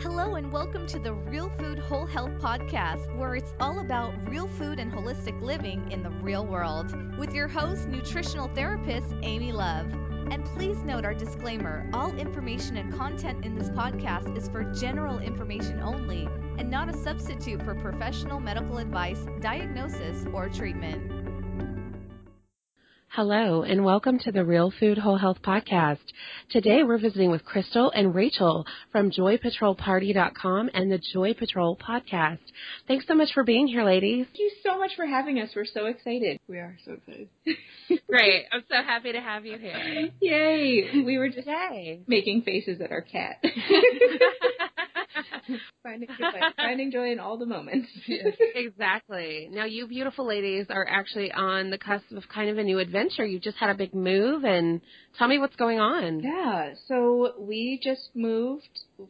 Hello, and welcome to the Real Food Whole Health Podcast, where it's all about real food and holistic living in the real world, with your host, nutritional therapist Amy Love. And please note our disclaimer all information and content in this podcast is for general information only and not a substitute for professional medical advice, diagnosis, or treatment. Hello, and welcome to the Real Food Whole Health Podcast. Today we're visiting with Kristl and Rachel from JoyPatrolParty.com and the Joy Patrol Podcast. Thanks so much for being here, ladies. Thank you so much for having us. We're so excited. We are so excited. Great. I'm so happy to have you here. Yay! We were just Yay. making faces at our cat. finding, joy, finding joy in all the moments. exactly. Now, you beautiful ladies are actually on the cusp of kind of a new adventure. You just had a big move, and tell me what's going on. Yeah, so we just moved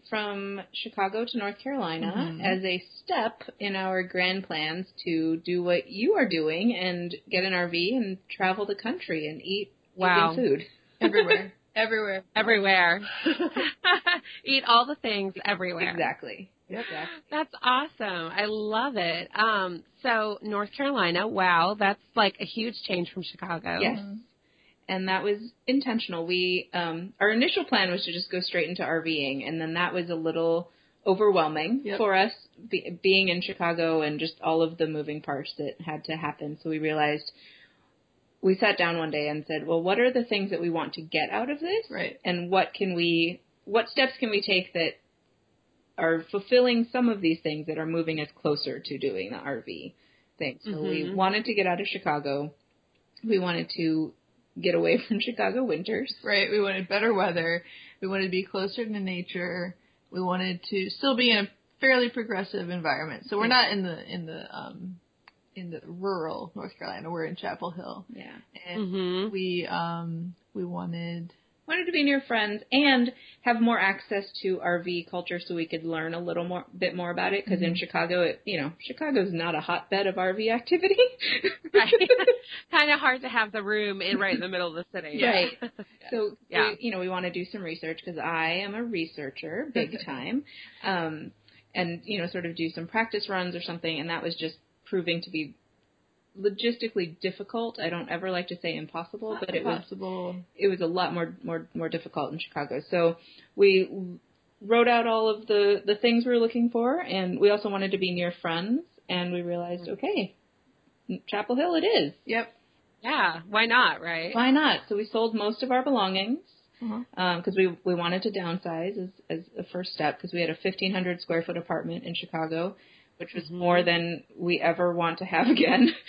from Chicago to North Carolina Mhm. as a step in our grand plans to do what you are doing and get an RV and travel the country and eat Wow. food. Everywhere. Everywhere. Everywhere. Eat all the things everywhere. Exactly. Yep. Exactly. That's awesome. I love it. Um, so North Carolina, wow, that's like a huge change from Chicago. Yes. and that was intentional. We um, our initial plan was to just go straight into RVing, and then that was a little overwhelming Yep. for us be, being in Chicago and just all of the moving parts that had to happen. So we realized we sat down one day and said, "Well, what are the things that we want to get out of this, Right. and what can we, what steps can we take that are fulfilling some of these things that are moving us closer to doing the RV thing?" So we Mhm. wanted to get out of Chicago. We wanted to get away from Chicago winters. Right. We wanted better weather. We wanted to be closer to nature. We wanted to still be in a fairly progressive environment. So we're not in the in the um in the rural North Carolina. We're in Chapel Hill. Yeah. And Mhm. we um we wanted Wanted to be near friends and have more access to RV culture so we could learn a little more bit more about it because in Chicago, it, you know, Chicago's not a hotbed of RV activity. Right. kind of hard to have the room in right in the middle of the city. Right. So, Yeah. we, you know, we want to do some research because I am a researcher, big time, um, and you know, sort of do some practice runs or something. And that was just proving to be logistically difficult. I don't ever like to say impossible, but it was it was a lot more more more difficult in Chicago. So we wrote out all of the the things we were looking for, and we also wanted to be near friends. And we realized, okay, Chapel Hill it is. Yep. Yeah, why not, right? Why not? So we sold most of our belongings Uh-huh. because we we wanted to downsize as as a first step because we had a 1500 square foot apartment in Chicago, which was mm-hmm. more than we ever want to have again.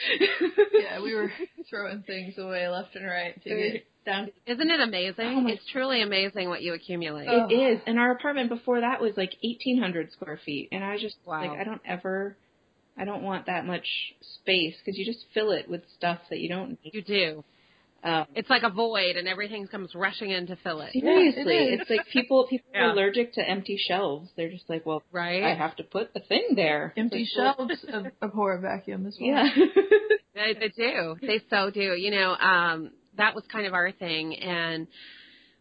Yeah, we were throwing things away left and right to get down Isn't it amazing? Oh it's truly amazing what you accumulate. Oh. It is, and our apartment before that was like 1,800 square feet, and I just Wow. like, I don't ever, I don't want that much space because you just fill it with stuff that you don't need. You do. Um, It's like a void, and everything comes rushing in to fill it. seriously, Yeah, it is. it's like people people Yeah. are allergic to empty shelves. They're just like, well, Right? I have to put the thing there. empty like, shelves of, of horror vacuum as well. Yeah. They, they do. They so do. You know, um, that was kind of our thing, and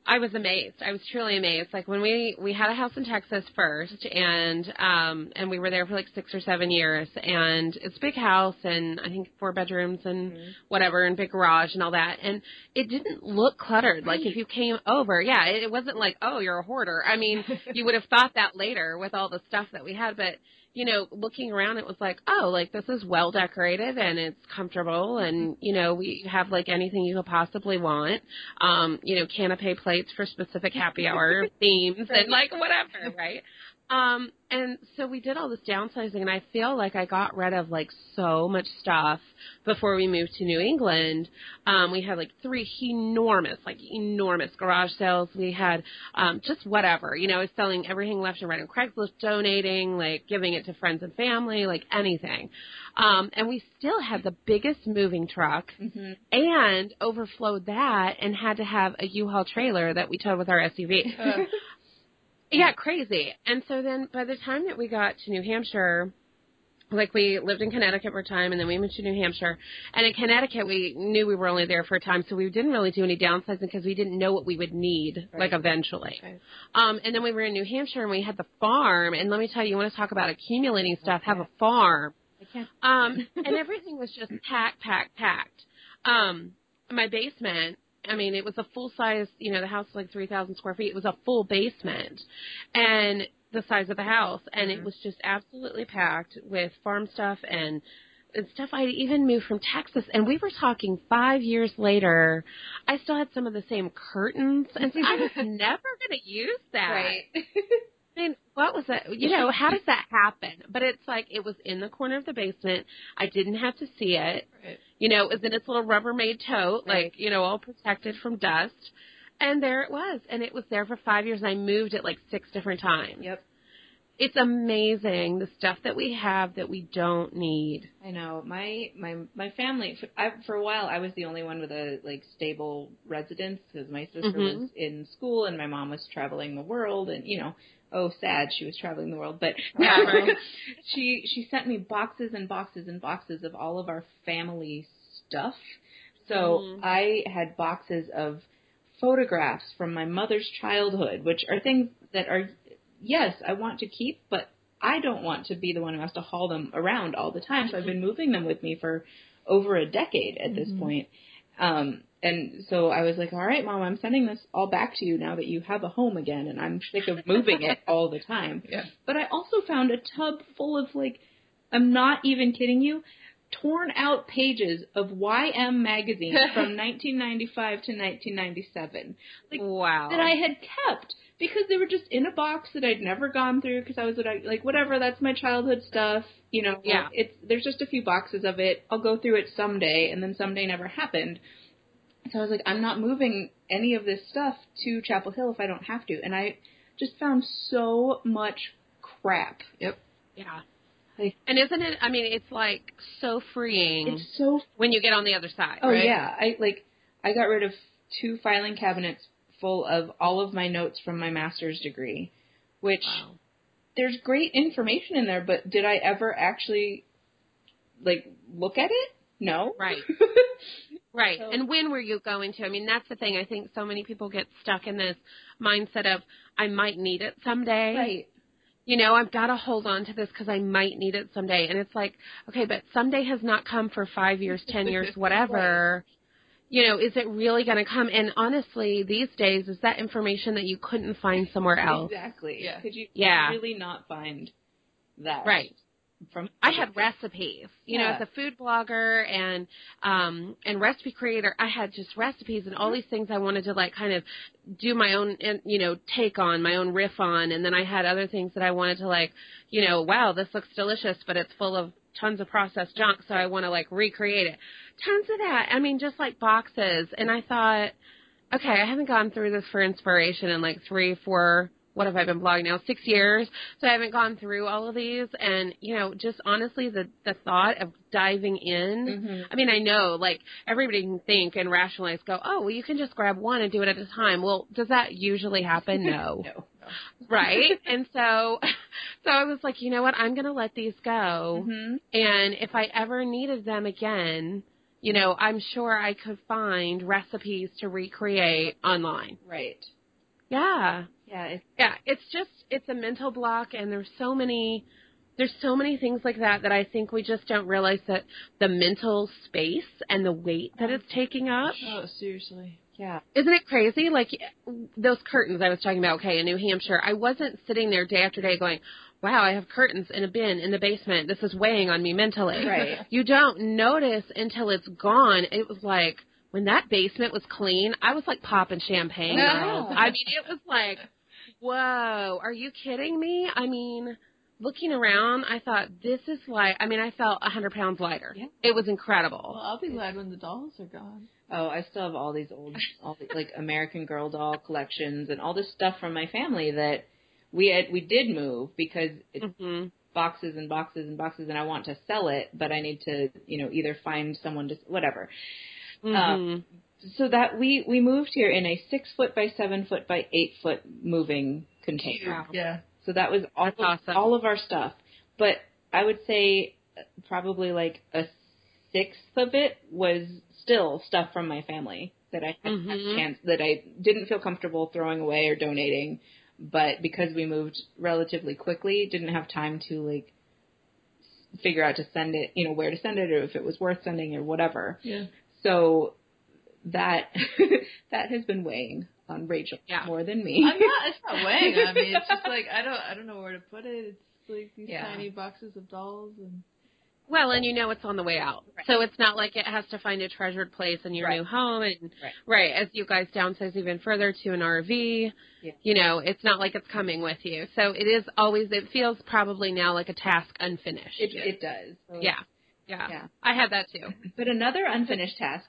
I was amazed. I was truly amazed. Like when we we had a house in Texas first, and um, and we were there for like six or seven years, and it's a big house, and I think four bedrooms and whatever, and big garage and all that, and it didn't look cluttered. Like if you came over, yeah, it, it wasn't like oh you're a hoarder. I mean, you would have thought that later with all the stuff that we had, but you know, looking around, it was like, oh, like this is well decorated and it's comfortable, and you know, we have like anything you could possibly want. Um, you know, canapé plates for specific happy hour themes and like whatever, right? Um, and so we did all this downsizing, and I feel like I got rid of like so much stuff before we moved to New England. Um, we had like three enormous, like enormous garage sales. We had um, just whatever, you know, I was selling everything left and right on Craigslist, donating, like giving it to friends and family, like anything. Um, and we still had the biggest moving truck hmm and overflowed that and had to have a U-Haul trailer that we towed with our SUV. Uh, Yeah, crazy. And so then by the time that we got to New Hampshire, like we lived in Connecticut for a time and then we moved to New Hampshire. And in Connecticut we knew we were only there for a time so we didn't really do any downsizing because we didn't know what we would need Right. like eventually. Right. Um and then we were in New Hampshire and we had the farm and let me tell you, you want to talk about accumulating stuff, have a farm. Um and everything was just packed, packed, packed. Um my basement I mean, it was a full size, you know, the house was like 3,000 square feet. It was a full basement. And the size of the house. And it Mhm. was just absolutely packed with farm stuff and, and stuff I even moved from Texas. And we were talking five years later. I still had some of the same curtains. And so I was never going to use that. Right. I mean, what was that? You know, how does that happen? But it's like it was in the corner of the basement. I didn't have to see it. Right. You know, it was in its little Rubbermaid tote, Right. like, you know, all protected from dust. And there it was. And it was there for five years. And I moved it like six different times. Yep. It's amazing the stuff that we have that we don't need. I know my my my family. For, I, for a while, I was the only one with a like stable residence because my sister Mhm. was in school and my mom was traveling the world, and you know, oh sad, she was traveling the world. But Yeah, she she sent me boxes and boxes and boxes of all of our family stuff. So Mhm. I had boxes of photographs from my mother's childhood, which are things that are yes, I want to keep, but I don't want to be the one who has to haul them around all the time. So I've been moving them with me for over a decade at this Mhm. point. Um, and so I was like, all right, mom, I'm sending this all back to you now that you have a home again, and I'm sick of moving it all the time. Yeah. But I also found a tub full of like, I'm not even kidding you, torn out pages of YM magazine from 1995 to 1997. Like, Wow. that I had kept because they were just in a box that I'd never gone through because I was like, like whatever, that's my childhood stuff. You know, Yeah. it's there's just a few boxes of it. I'll go through it someday, and then someday never happened. So I was like, I'm not moving any of this stuff to Chapel Hill if I don't have to, and I just found so much crap. Yep. Yeah. Like- and isn't it, I mean, it's like so freeing It's so when you get on the other side. Oh right? yeah, I like I got rid of two filing cabinets full of all of my notes from my master's degree, which Wow. there's great information in there, but did I ever actually like look at it? No. Right. Right. So- and when were you going to? I mean, that's the thing. I think so many people get stuck in this mindset of, I might need it someday. right. You know, I've got to hold on to this because I might need it someday. And it's like, okay, but someday has not come for five years, ten years, whatever. You know, is it really going to come? And honestly, these days, is that information that you couldn't find somewhere else? Exactly. Yeah. Could you Yeah. really not find that? Right. From I had recipes. You know, as a food blogger and um and recipe creator, I had just recipes and all these things I wanted to like kind of do my own and you know, take on, my own riff on and then I had other things that I wanted to like, you know, wow, this looks delicious, but it's full of tons of processed junk, so I want to like recreate it. Tons of that. I mean, just like boxes and I thought okay, I haven't gone through this for inspiration in like 3 4 what have I been blogging now? Six years. So I haven't gone through all of these, and you know, just honestly, the the thought of diving in. Mhm. I mean, I know like everybody can think and rationalize, go, oh, well, you can just grab one and do it at a time. Well, does that usually happen? No, No. right? and so, so I was like, you know what? I'm gonna let these go, Mhm. and if I ever needed them again. You know, I'm sure I could find recipes to recreate online. Right. Yeah. Yeah. It's, Yeah, it's just it's a mental block and there's so many there's so many things like that that I think we just don't realize that the mental space and the weight that it's taking up. Oh, seriously. yeah. Isn't it crazy? Like those curtains I was talking about, okay, in New Hampshire, I wasn't sitting there day after day going, Wow, I have curtains in a bin in the basement. This is weighing on me mentally. Right. You don't notice until it's gone. It was like when that basement was clean, I was like popping champagne. Girls. I mean, it was like, whoa, are you kidding me? I mean, looking around, I thought this is like, I mean, I felt a hundred pounds lighter. Yeah. It was Well, incredible. I'll be glad when the dolls are gone. Oh, I still have all these old, all the, like American Girl doll collections and all this stuff from my family that we had we did move because it's hmm boxes and boxes and boxes, and I want to sell it, but I need to, you know, either find someone to whatever. hmm So that we we moved here in a six foot by seven foot by eight foot moving container. Wow. Yeah. So that was all That's of, awesome. all of our stuff. But I would say probably like a sixth of it was still stuff from my family that I had Mhm. a chance that I didn't feel comfortable throwing away or donating, but because we moved relatively quickly, didn't have time to like figure out to send it, you know, where to send it or if it was worth sending or whatever. Yeah. So that that has been weighing on Rachel Yeah. more than me. I'm not. It's not weighing on me. It's just like I don't. I don't know where to put it. It's like these Yeah. tiny boxes of dolls and. Well, and you know it's on the way out. Right. So it's not like it has to find a treasured place in your Right. new home and Right. right, as you guys downsize even further to an RV, Yeah. you know, it's not like it's coming with you. So it is always it feels probably now like a task unfinished. It, it does. So- yeah. Yeah. Yeah. I had that too. But another unfinished task,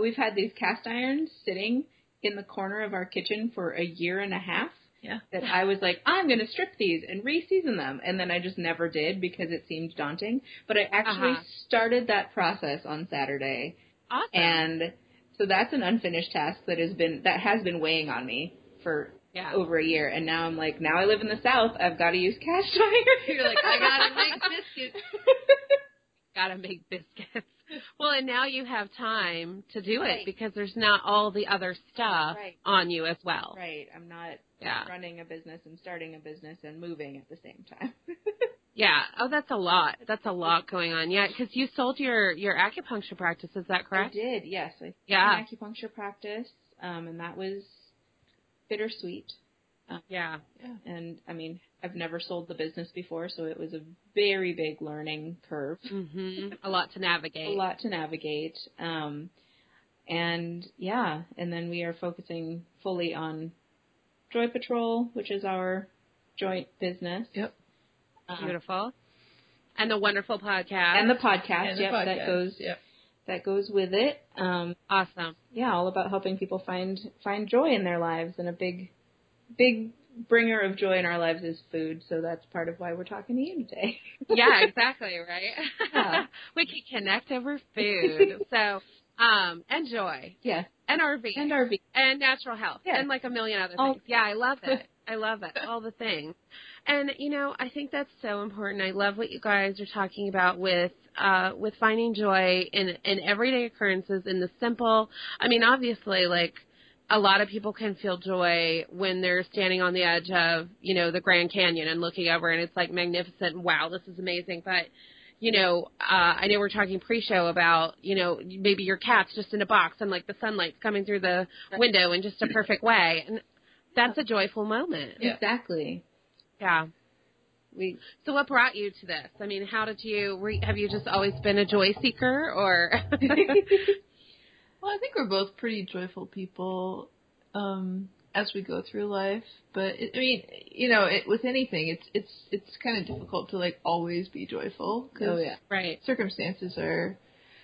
we've had these cast irons sitting in the corner of our kitchen for a year and a half. Yeah. That I was like, I'm going to strip these and reseason them. And then I just never did because it seemed daunting. But I actually Uh-huh. started that process on Saturday. Awesome. And so that's an unfinished task that has been, that has been weighing on me for yeah. over a year. And now I'm like, now I live in the South. I've got to use cast iron. You're like, I gotta make biscuits. Gotta make biscuits. Well, and now you have time to do Right. it because there's not all the other stuff Right. on you as well. right. I'm not Yeah. running a business and starting a business and moving at the same time. Yeah. Oh, that's a lot. That's a lot going on. Yeah, because you sold your your acupuncture practice. Is that correct? I did, yes. I Yeah. an acupuncture practice, um, and that was bittersweet. Yeah. And I mean, I've never sold the business before, so it was a very big learning curve, Mhm. A lot to navigate. a lot to navigate. Um, and yeah, and then we are focusing fully on Joy Patrol, which is our joint business. Yep. Um, Beautiful. And the wonderful podcast. and the podcast, And the yep, that goes Yep. that goes with it. Um, awesome. yeah, all about helping people find find joy in their lives, and a big, big bringer of joy in our lives is food. So that's part of why we're talking to you today. Yeah, exactly, right? Yeah. we can connect over food. So, um, and joy. yeah, And RV. and our and natural health and like a million other things. Yeah, I love it. I love it. All the things. And you know, I think that's so important. I love what you guys are talking about with uh with finding joy in in everyday occurrences in the simple. I mean, obviously like a lot of people can feel joy when they're standing on the edge of, you know, the Grand Canyon and looking over and it's like magnificent. Wow, this is amazing. But you know, uh, I know we're talking pre-show about, you know, maybe your cat's just in a box and like the sunlight's coming through the window in just a perfect way. And that's a joyful moment. Exactly. Yeah. We So what brought you to this? I mean, how did you, were, have you just always been a joy seeker or? Well, I think we're both pretty joyful people um, as we go through life. But it, I mean, you know, it, with anything, it's it's it's kind of difficult to like always be joyful because oh yeah, right. circumstances are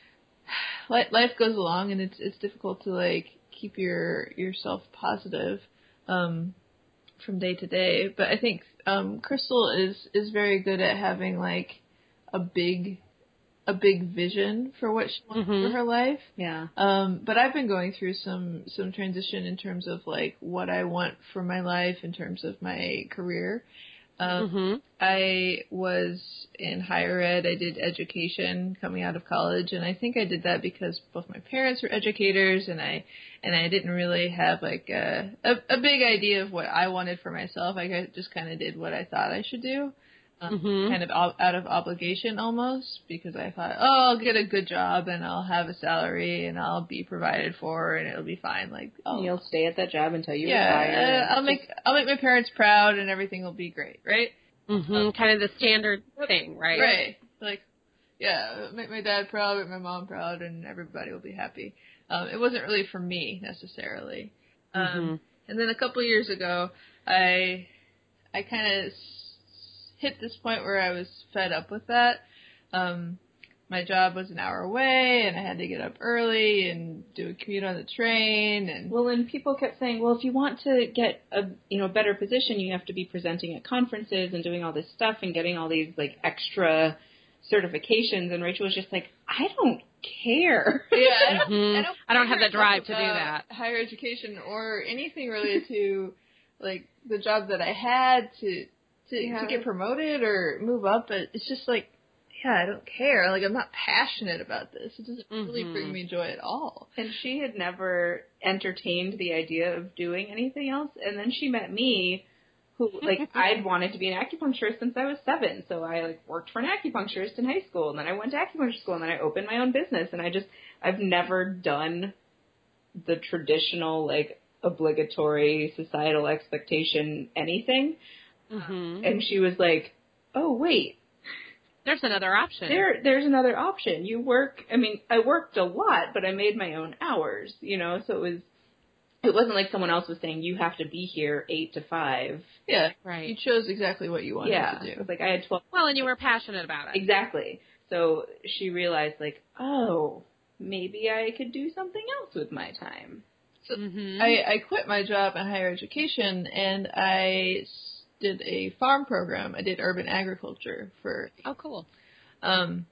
life goes along, and it's it's difficult to like keep your yourself positive um, from day to day. But I think um, Kristl is is very good at having like a big a big vision for what she wants Mhm. for her life. yeah, Um, but I've been going through some some transition in terms of like what I want for my life in terms of my career. Um, hmm I was in higher ed. I did education coming out of college, and I think I did that because both my parents were educators, and I and I didn't really have like a a, a big idea of what I wanted for myself. I just kind of did what I thought I should do um, Mhm. kind of ob- out of obligation almost because I thought, oh, I'll get a good job and I'll have a salary and I'll be provided for and it'll be fine. Like, oh, you'll stay at that job until you yeah, retire. uh, and I'll make I'll make my parents proud and everything will be great, right? Mm-hmm. Kind of the standard thing, right? Right. Like, yeah, make my dad proud, make my mom proud, and everybody will be happy. Um, it wasn't really for me necessarily. Um, Mhm. and then a couple years ago, I I kind of hit this point where I was fed up with that. Um, my job was an hour away, and I had to get up early and do a commute on the train, and Well, and people kept saying, well, if you want to get a you know a better position, you have to be presenting at conferences and doing all this stuff and getting all these like extra certifications. And Rachel was just like, I don't care. yeah, I don't, Mhm. I don't, I don't have the drive to do that. Higher education or anything related to like the job that I had to to, Yeah. to get promoted or move up, but it's just like yeah, I don't care. Like I'm not passionate about this. It doesn't really Mhm. bring me joy at all. And she had never entertained the idea of doing anything else. And then she met me, who like I'd wanted to be an acupuncturist since I was seven. So I like worked for an acupuncturist in high school, and then I went to acupuncture school, and then I opened my own business. And I just I've never done the traditional like obligatory societal expectation anything. Hmm And she was like, "Oh wait, There's another option. there there's another option. You work I mean, I worked a lot, but I made my own hours, you know, so it was it wasn't like someone else was saying you have to be here 8 to 5. Yeah, right. you chose exactly what you wanted yeah. to It do. was like I had 12 Well, and you were passionate about it. exactly. So she realized like, "Oh, maybe I could do something else with my time." hmm I, I quit my job in higher education and I s- did a farm program. I did urban agriculture for oh, cool. um.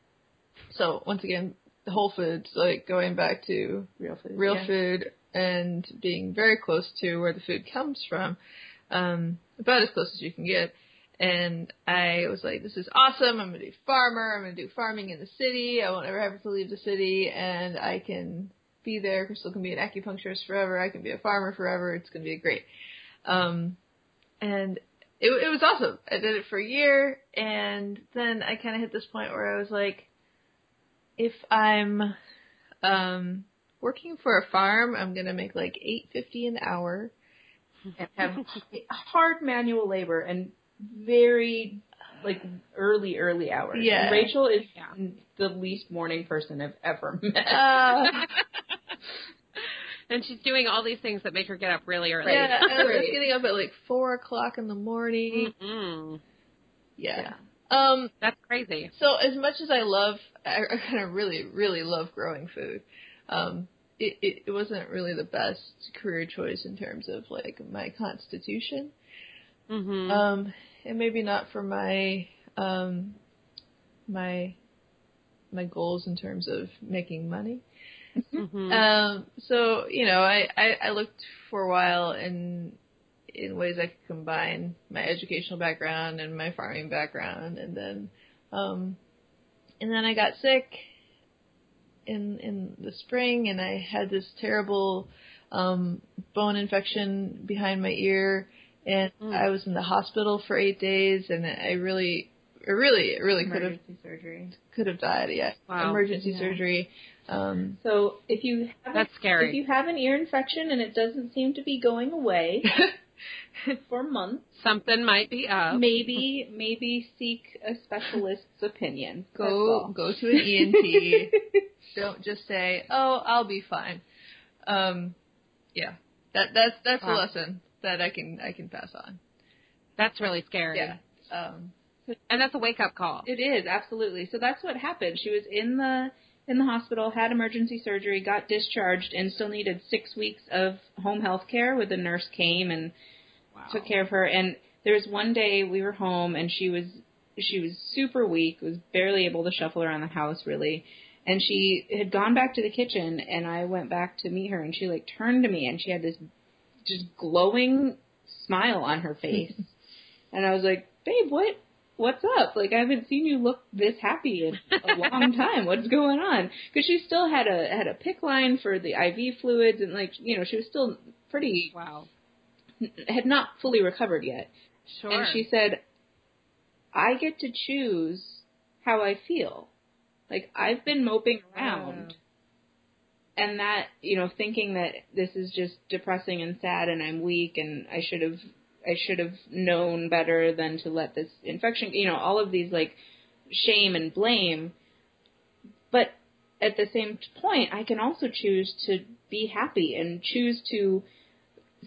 So once again, Whole Foods, like going back to Real food. real yeah. food and being very close to where the food comes from, um, about as close as you can get. And I was like, this is awesome. I'm going to do farmer. I'm going to do farming in the city. I won't ever have to leave the city and I can be there. Kristl can be an acupuncturist forever. I can be a farmer forever. It's going to be great. Um, and it, it was awesome. I did it for a year and then I kind of hit this point where I was like, if I'm, um, working for a farm, I'm gonna make like eight fifty an hour. and have hard manual labor and very like early early hours. Yeah. And Rachel is Yeah. the least morning person I've ever met. Uh, and she's doing all these things that make her get up really early. yeah, I Right. getting up at like four o'clock in the morning. Mm-mm. Yeah. Um. That's crazy. So as much as I love, I, I kind of really, really love growing food. Um. It, it it wasn't really the best career choice in terms of like my constitution. hmm Um, and maybe not for my um my my goals in terms of making money. Hmm Um, so you know, I, I I looked for a while in in ways I could combine my educational background and my farming background, and then um, and then I got sick in in the spring, and I had this terrible um, bone infection behind my ear, and Mm. I was in the hospital for eight days, and I really, really, really could have surgery. could have died. Yeah, Wow. emergency Yeah. surgery. Um, So if you have That's if you have an ear infection and it doesn't seem to be going away for months, Something might be up. maybe maybe seek a specialist's opinion. Go go to an ENT. Don't just say, "Oh, I'll be fine." Um, yeah, that that's that's a lesson that I can I can pass on. That's really scary. Yeah. Um, And that's a wake up call. It is absolutely. So that's what happened. She was in the in the hospital, had emergency surgery, got discharged, and still needed six weeks of home health care. With a nurse came and Wow. took care of her. And there was one day we were home, and she was she was super weak, was barely able to shuffle around the house really. And she had gone back to the kitchen, and I went back to meet her, and she like turned to me, and she had this just glowing smile on her face. and I was like, "Babe, what what's up? Like I haven't seen you look this happy in a long time. What's going on?" Because she still had a had a PICC line for the IV fluids, and like you know she was still pretty Wow. had not fully recovered yet. Sure. And she said, "I get to choose how I feel. Like I've been moping around." Oh. and that you know thinking that this is just depressing and sad and i'm weak and i should have i should have known better than to let this infection you know all of these like shame and blame but at the same point i can also choose to be happy and choose to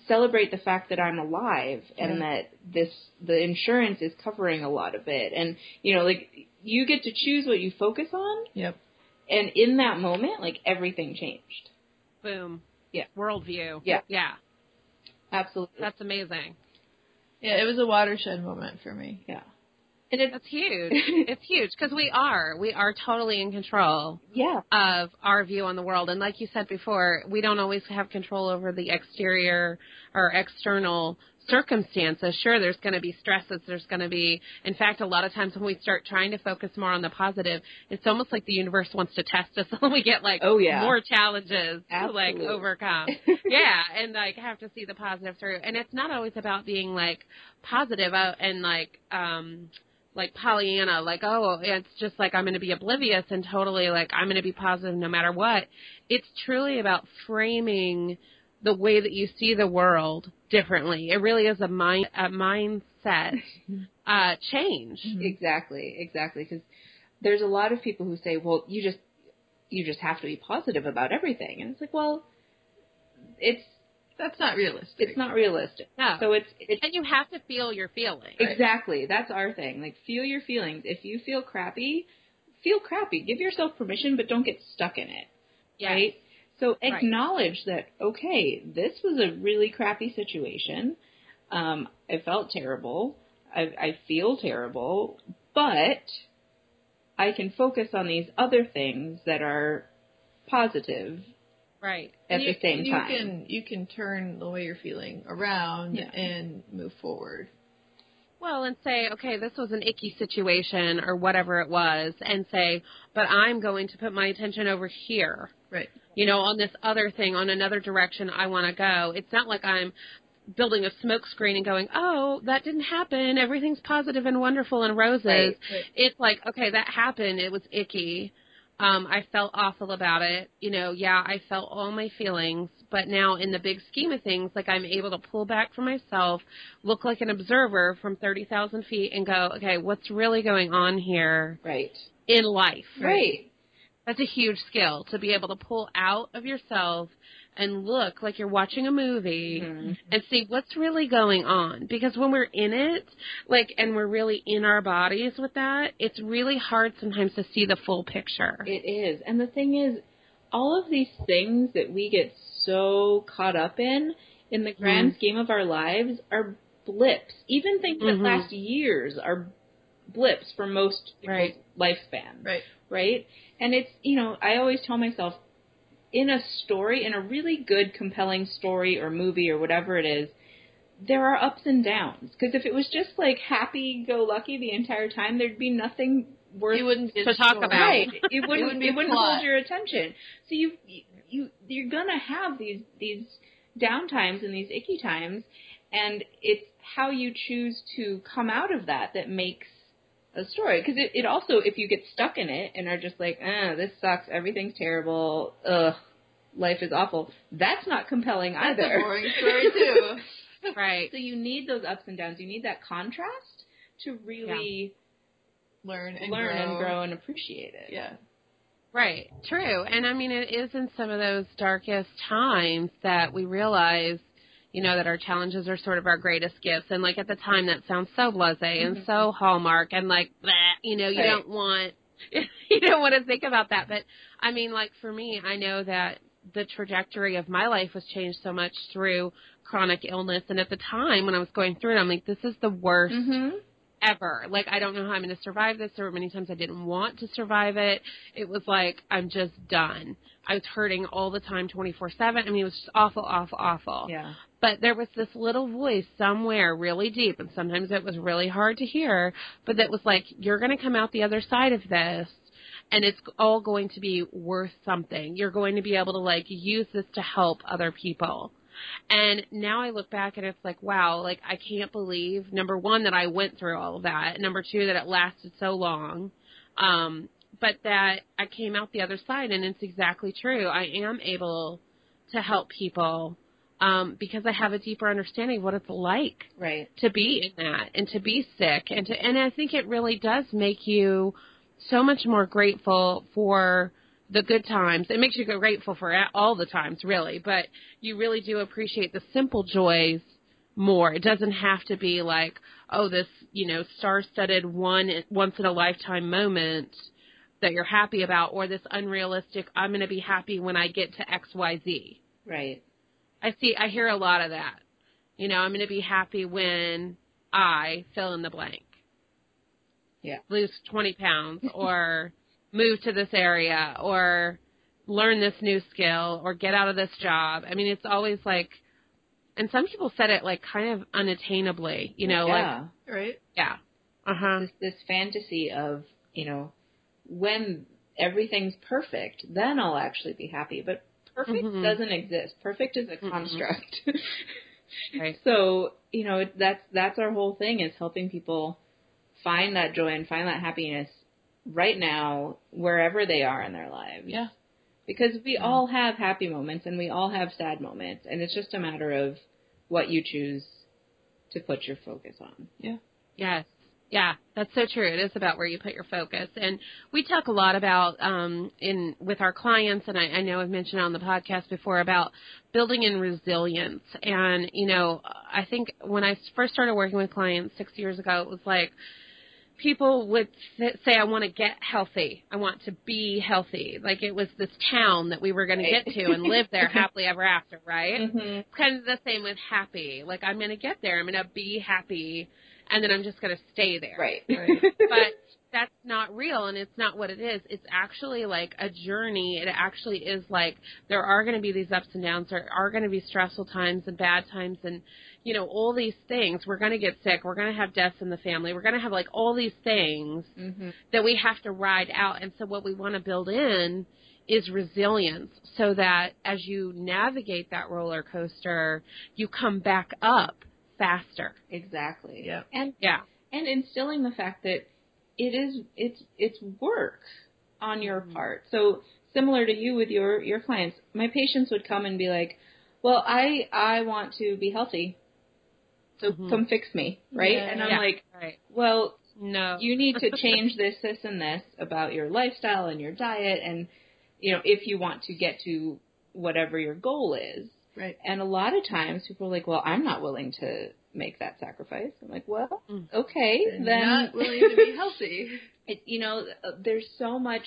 celebrate the fact that i'm alive and that this the insurance is covering a lot of it and you know like you get to choose what you focus on yep. and in that moment, like everything changed. Boom. Yeah. Worldview. Yeah. Yeah. Absolutely. That's amazing. Yeah, it was a watershed moment for me. yeah. And it's That's huge. it's huge because we are. We are totally in control yeah. of our view on the world. And like you said before, we don't always have control over the exterior or external circumstances, sure, there's going to be stresses. There's going to be, in fact, a lot of times when we start trying to focus more on the positive, it's almost like the universe wants to test us and we get like Oh, yeah. more challenges Absolutely. to like overcome. yeah. And like have to see the positive through. And it's not always about being like positive uh, and like, um, like Pollyanna, like, oh, it's just like I'm going to be oblivious and totally like I'm going to be positive no matter what. It's truly about framing the way that you see the world differently. It really is a mind a mindset uh change. Exactly, exactly. Because there's a lot of people who say, "Well, you just you just have to be positive about everything," and it's like, well, it's That's not realistic. it's not realistic. No. So it's it's And you have to feel your feelings. exactly that's our thing. Like, feel your feelings. If you feel crappy, feel crappy. Give yourself permission, but don't get stuck in it. Yes. Right. So Right. acknowledge that okay, this was a really crappy situation. Um, I felt terrible. I, I feel terrible, but I can focus on these other things that are positive Right. at you, the same you time. can you can turn the way you're feeling around Yeah. and move forward. Well, and say, okay, this was an icky situation or whatever it was, and say, but I'm going to put my attention over here. Right. you know, on this other thing, on another direction I want to go. It's not like I'm building a smoke screen and going, oh, that didn't happen. Everything's positive and wonderful and roses. Right, right. It's like, okay, that happened. It was icky. Um, I felt awful about it. You know, yeah, I felt all my feelings, but now in the big scheme of things, like I'm able to pull back from myself, look like an observer from 30,000 feet and go, okay, what's really going on here right. in life? Right. That's a huge skill to be able to pull out of yourself and look like you're watching a movie Mhm. and see what's really going on. Because when we're in it, like, and we're really in our bodies with that, it's really hard sometimes to see the full picture. It is. And the thing is, all of these things that we get so caught up in, in the grand scheme of our lives, are blips. Even things Mhm. that last years are blips for most people's Right. lifespan. Right. Right? And it's, you know, I always tell myself, in a story, in a really good, compelling story or movie or whatever it is, there are ups and downs. Because if it was just like happy go lucky the entire time, there'd be nothing worth You wouldn't To talk about. Right. It wouldn't. wouldn't be it wouldn't hold your attention. So you you you're gonna have these these down times and these icky times, and it's how you choose to come out of that that makes a story. Because it, it also, if you get stuck in it and are just like, ah, this sucks, everything's terrible, ugh, life is awful. That's not compelling That's either. a boring story too. Right. So you need those ups and downs. You need that contrast to really Learn and learn grow. and grow and appreciate it. Yeah. Right. True. And I mean, it is in some of those darkest times that we realize, you know, that our challenges are sort of our greatest gifts. And like at the time, that sounds so blasé and so hallmark and like, bleh, you know, you Right. don't want, you don't want to think about that. But I mean, like for me, I know that the trajectory of my life was changed so much through chronic illness. And at the time when I was going through it, I'm like, this is the worst Mm-hmm. Ever. Like I don't know how I'm going to survive this. There were many times I didn't want to survive it. It was like I'm just done. I was hurting all the time, 24/7. I mean, it was just awful, awful, awful. Yeah. But there was this little voice somewhere really deep, and sometimes it was really hard to hear, but that was like, you're going to come out the other side of this. And it's all going to be worth something. You're going to be able to like use this to help other people. And now I look back and it's like, wow, like I can't believe number one that I went through all of that. Number two that it lasted so long. Um, but that I came out the other side and it's exactly true. I am able to help people um, because I have a deeper understanding of what it's like Right. to be in that and to be sick and to and I think it really does make you so much more grateful for the good times. It makes you go grateful for all the times, really, but you really do appreciate the simple joys more. It doesn't have to be like, oh, this, you know, star-studded one once in a lifetime moment that you're happy about or this unrealistic I'm going to be happy when I get to XYZ. Right. I see I hear a lot of that. You know, I'm going to be happy when I fill in the blank. Yeah. Lose 20 pounds or move to this area or learn this new skill or get out of this job. I mean, it's always like and some people said it like kind of unattainably, you know, yeah. like Right? yeah. Uh-huh. this this fantasy of you know when everything's perfect, then I'll actually be happy. But perfect Mhm. doesn't exist. Perfect is a Mm-mm. construct. Right. So you know that's that's our whole thing is helping people find that joy and find that happiness right now wherever they are in their lives. Yeah. Because we Yeah. all have happy moments and we all have sad moments, and it's just a matter of what you choose to put your focus on. Yeah. Yes. Yeah, that's so true. It is about where you put your focus. And we talk a lot about um in with our clients and I, I know I've mentioned on the podcast before about building in resilience. And, you know, I think when I first started working with clients six years ago, it was like people would say, I want to get healthy. I want to be healthy. Like it was this town that we were going to get to and live there happily ever after, right? Mm-hmm. It's kind of the same with happy. Like I'm going to get there. I'm going to be happy and then I'm just going to stay there. Right. Right. But that's not real and it's not what it is. It's actually like a journey. It actually is like there are going to be these ups and downs. There are going to be stressful times and bad times and you know all these things. We're going to get sick. We're going to have deaths in the family. We're going to have like all these things mm-hmm. that we have to ride out. And so what we want to build in is resilience so that as you navigate that roller coaster, you come back up faster. Exactly. Yeah. And Yeah. and instilling the fact that it is it's it's work on your Mhm. part. So similar to you with your your clients, my patients would come and be like, "Well, I I want to be healthy, so Mhm. come fix me," right? Yeah. and I'm Yeah. like, Right. "Well, No. you need to change this, this, and this about your lifestyle and your diet, and you know if you want to get to whatever your goal is." Right. And a lot of times people are like, "Well, I'm not willing to make that sacrifice." I'm like, "Well, Mm. okay, And then not willing to be healthy. it, you know, there's so much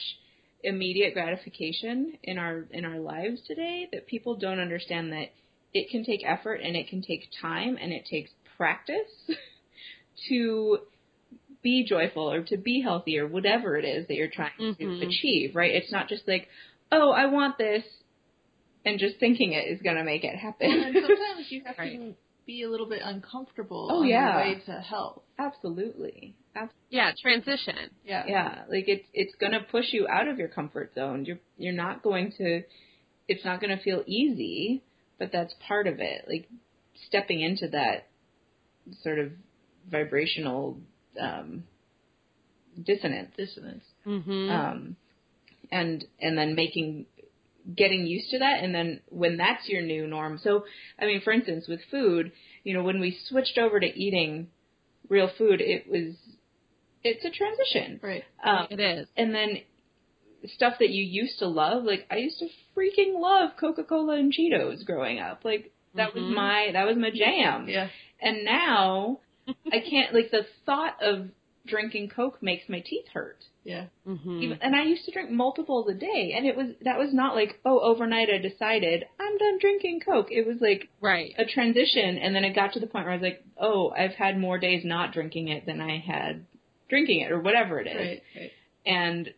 immediate gratification in our in our lives today that people don't understand that it can take effort and it can take time and it takes practice to be joyful or to be healthy or whatever it is that you're trying Mhm. to achieve, right? It's not just like, "Oh, I want this." And just thinking it is going to make it happen. and sometimes you have Right. to be a little bit uncomfortable Oh, on yeah. your way to health. Absolutely. Absolutely. yeah, transition. Yeah. yeah like it's it's going to push you out of your comfort zone you're you're not going to it's not going to feel easy but that's part of it like stepping into that sort of vibrational um dissonance Dissonance. Mhm. um and and then making getting used to that and then when that's your new norm so i mean for instance with food you know when we switched over to eating real food it was it's a transition Right. um, it is. and then stuff that you used to love like i used to freaking love coca-cola and cheetos growing up like that was Mhm. my that was my jam Yeah. And now i can't like the thought of drinking coke makes my teeth hurt Yeah. Mhm. even, and i used to drink multiples a day and it was that was not like oh overnight i decided i'm done drinking coke it was like right. a transition and then it got to the point where i was like oh i've had more days not drinking it than i had drinking it or whatever it is Right. Right. and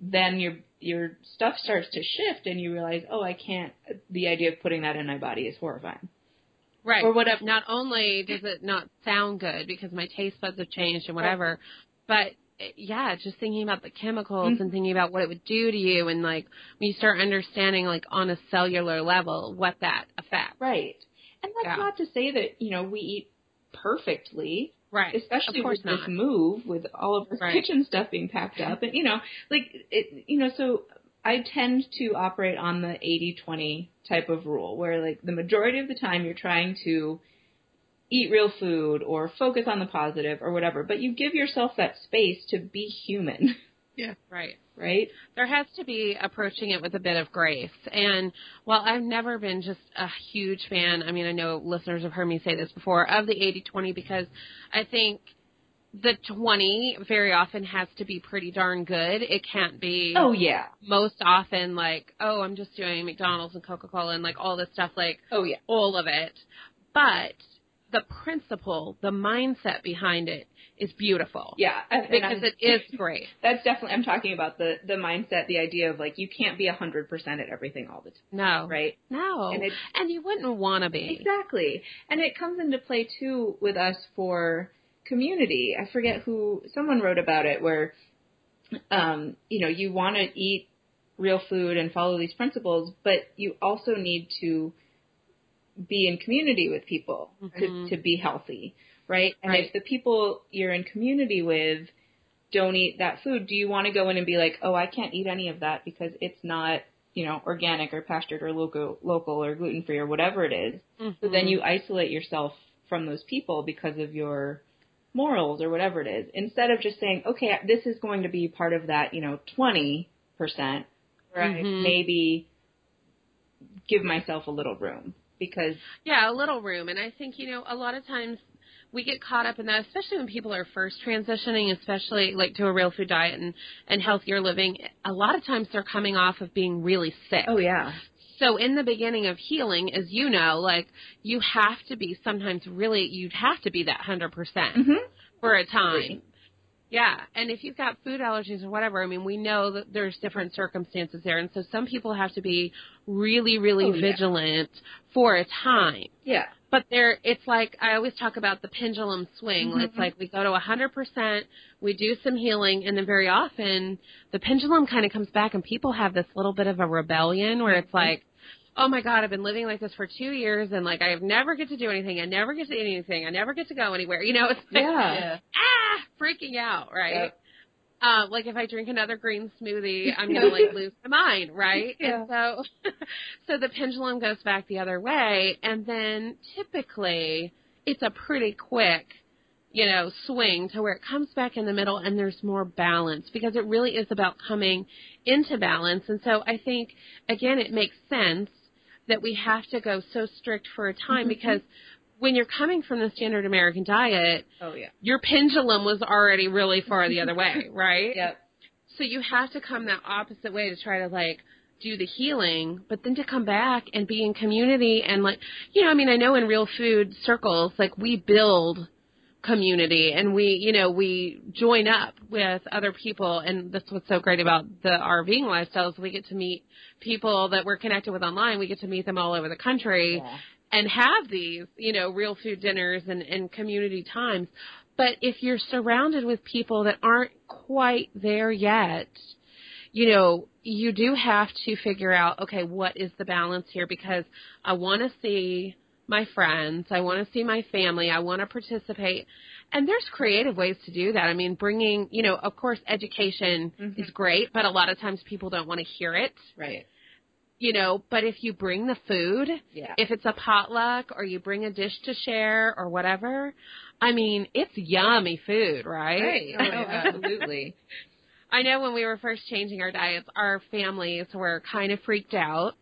then your your stuff starts to shift and you realize oh i can't the idea of putting that in my body is horrifying Right. or whatever Not only does it not sound good because my taste buds have changed and whatever, but eh, yeah, just thinking about the chemicals Mhm. and thinking about what it would do to you and like when you start understanding like on a cellular level what that affects. right and that's Yeah. not to say that you know we eat perfectly Right. especially with not. this move with all of our Right. kitchen stuff being packed up and you know like it you know so i tend to operate on the 80-20 type of rule where like the majority of the time you're trying to eat real food or focus on the positive or whatever but you give yourself that space to be human Yeah, Right. right there has to be approaching it with a bit of grace. And while I've never been just a huge fan, I mean, I know listeners have heard me say this before, of the 80 20 because I think the 20 very often has to be pretty darn good. It can't be oh yeah most often like, oh, I'm just doing McDonald's and Coca Cola and like all this stuff, like oh yeah all of it. But the principle, the mindset behind it is beautiful. Yeah, Because it is great. That's definitely. I'm talking about the the mindset, the idea of like you can't be a hundred percent at everything all the time, No. right? No. And it, And, you wouldn't want to be. Exactly. And it comes into play too with us for community. I forget who someone wrote about it where um, you know, you want to eat real food and follow these principles, but you also need to be in community with people Mhm. to to be healthy, right? And Right. if the people you're in community with don't eat that food, do you want to go in and be like, "Oh, I can't eat any of that because it's not, you know, organic or pastured or local local or gluten-free or whatever it is?" So then Mhm. you isolate yourself from those people because of your morals or whatever it is. Instead of just saying, okay, this is going to be part of that, you know, 20%, where I Mhm. maybe give myself a little room because, Yeah, a little room. And I think, you know, a lot of times we get caught up in that, especially when people are first transitioning, especially like to a real food diet and, and healthier living. A lot of times they're coming off of being really sick. oh yeah, So in the beginning of healing, as you know, like you have to be sometimes really, you'd have to be that 100% hmm for a time. Yeah, and if you've got food allergies or whatever, I mean, we know that there's different circumstances there, and so some people have to be really, really Oh, yeah. vigilant for a time. yeah, But there, it's like I always talk about the pendulum swing. Mhm. It's like we go to a 100%, we do some healing, and then very often the pendulum kind of comes back, and people have this little bit of a rebellion where it's like, oh my god, I've been living like this for two years, and like I never get to do anything, I never get to eat anything, I never get to go anywhere. You know, it's like, yeah, ah, freaking out, right? Yep. Uh, like if I drink another green smoothie, I'm gonna like lose my mind, right? Yeah. And so, so the pendulum goes back the other way, and then typically it's a pretty quick, you know, swing to where it comes back in the middle, and there's more balance because it really is about coming into balance. And so I think again, it makes sense that we have to go so strict for a time Mhm. because when you're coming from the standard American diet, oh yeah, your pendulum was already really far the other way, right? yep, So you have to come that opposite way to try to like do the healing, but then to come back and be in community and like, you know, I mean, I know in real food circles, like we build community and we, you know, we join up with other people and that's what's so great about the RVing lifestyles. We get to meet people that we're connected with online. We get to meet them all over the country yeah, and have these, you know, real food dinners and, and community times. But if you're surrounded with people that aren't quite there yet, you know, you do have to figure out, okay, what is the balance here? Because I want to see my friends, I want to see my family, I want to participate. And there's creative ways to do that. I mean, bringing, you know, of course, education Mhm. is great, but a lot of times people don't want to hear it, right, you know, but if you bring the food, yeah, if it's a potluck or you bring a dish to share or whatever, I mean, it's yummy food, right? right, Oh, absolutely, I know when we were first changing our diets, our families were kind of freaked out.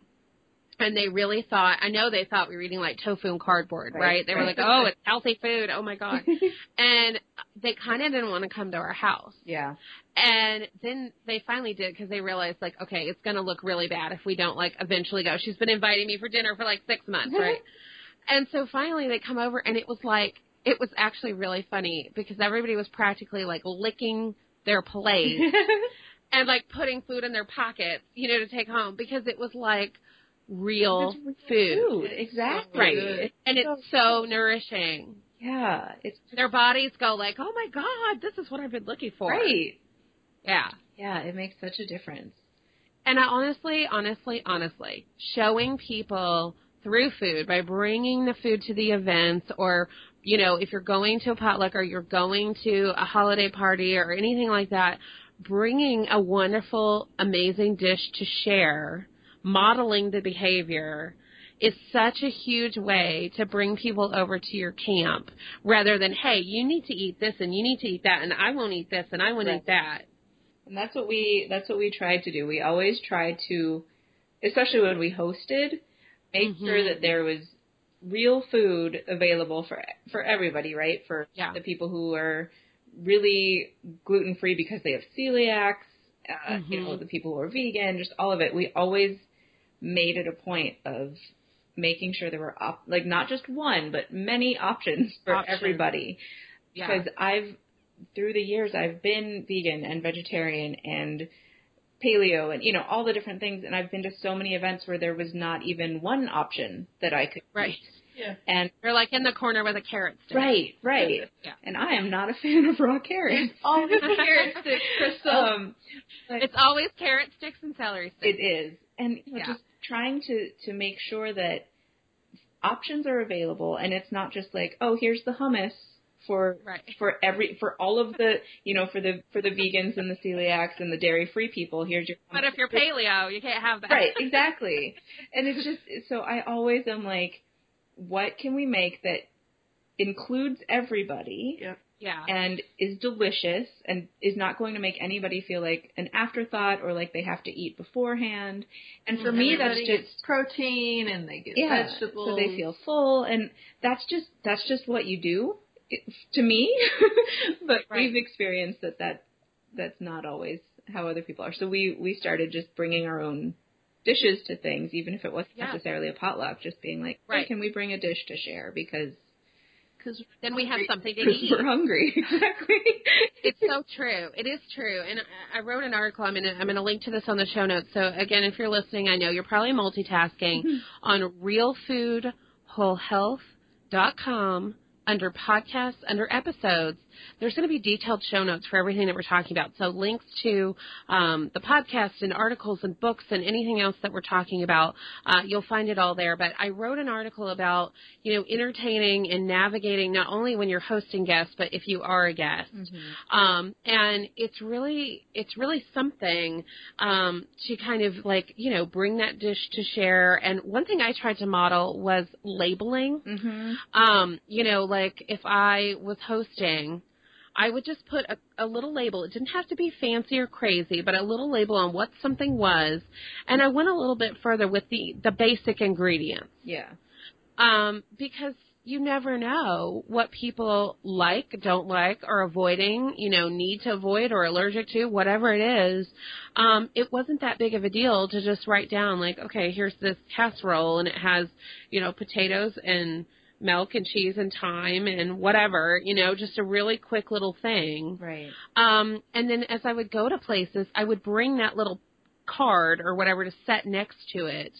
And they really thought, I know they thought we were eating like tofu and cardboard, right? Right, They were like, oh, it's healthy food. Oh my God. and they kind of didn't want to come to our house. yeah, And then they finally did because they realized, like, okay, it's going to look really bad if we don't, like, eventually go. She's been inviting me for dinner for like six months, right? and so finally they come over, and it was like, it was actually really funny because everybody was practically like licking their plate and like putting food in their pockets, you know, to take home because it was like real real food. food, exactly, Right. And it's so nourishing. yeah, it's Their bodies go like, oh my God, this is what I've been looking for. right, Yeah. yeah, it makes such a difference. And I honestly, honestly, honestly, showing people through food by bringing the food to the events or, you know, if you're going to a potluck or you're going to a holiday party or anything like that, bringing a wonderful, amazing dish to share, modeling the behavior is such a huge way to bring people over to your camp rather than, hey, you need to eat this and you need to eat that and I won't eat this and I won't Right. eat that. And that's what we that's what we tried to do. We always tried to especially when we hosted, make Mhm. sure that there was real food available for for everybody, right? For Yeah. the people who are really gluten free because they have celiacs, uh, you Mhm. know, the people who are vegan, just all of it. We always made it a point of making sure there were op- like not just one but many options for Options. everybody Yeah. because I've through the years I've been vegan and vegetarian and paleo and you know all the different things and I've been to so many events where there was not even one option that I could Right. eat. Yeah. and they're like in the corner with a carrot stick. right right Yeah. and I am not a fan of raw carrots Always carrot sticks, Kristl. um It's always carrot sticks and celery sticks. it is and you know, Yeah. just trying to to make sure that options are available and it's not just like oh here's the hummus for Right. for every for all of the you know for the for the vegans and the celiacs and the dairy free people here's your But if you're paleo, you can't have that. right exactly and it's just so i always am like what can we make that includes everybody Yep. Yeah. and is delicious and is not going to make anybody feel like an afterthought or like they have to eat beforehand and for mm-hmm. me that's just protein and they get yeah, vegetables. so they feel full, and that's just that's just what you do it, to me. but Right. we've experienced that that that's not always how other people are. So we we started just bringing our own dishes to things, even if it wasn't Yeah. necessarily a potluck. Just being like, hey, can we bring a dish to share because because then we have something to because eat. we're hungry. exactly. It's so true. It is true. And I- I wrote an article. I'm gonna I'm gonna link to this on the show notes. So again, if you're listening, I know you're probably multitasking mm-hmm. on realfoodwholehealth.com under podcasts, under episodes. There's going to be detailed show notes for everything that we're talking about. So links to um, the podcast and articles and books and anything else that we're talking about, uh, you'll find it all there. But I wrote an article about you know entertaining and navigating not only when you're hosting guests, but if you are a guest. Um, and it's really it's really something um, to kind of like you know bring that dish to share. And one thing I tried to model was labeling. hmm Um, you know, like if I was hosting, I would just put a, a little label. It didn't have to be fancy or crazy, but a little label on what something was. And I went a little bit further with the the basic ingredients Yeah. um, because you never know what people like, don't like, are avoiding, you know, need to avoid or allergic to, whatever it is. Um, it wasn't that big of a deal to just write down like, okay, here's this casserole and it has, you know, potatoes and milk and cheese and thyme and whatever, you know, just a really quick little thing. Right. Um, and then as I would go to places, I would bring that little card or whatever to set next to it.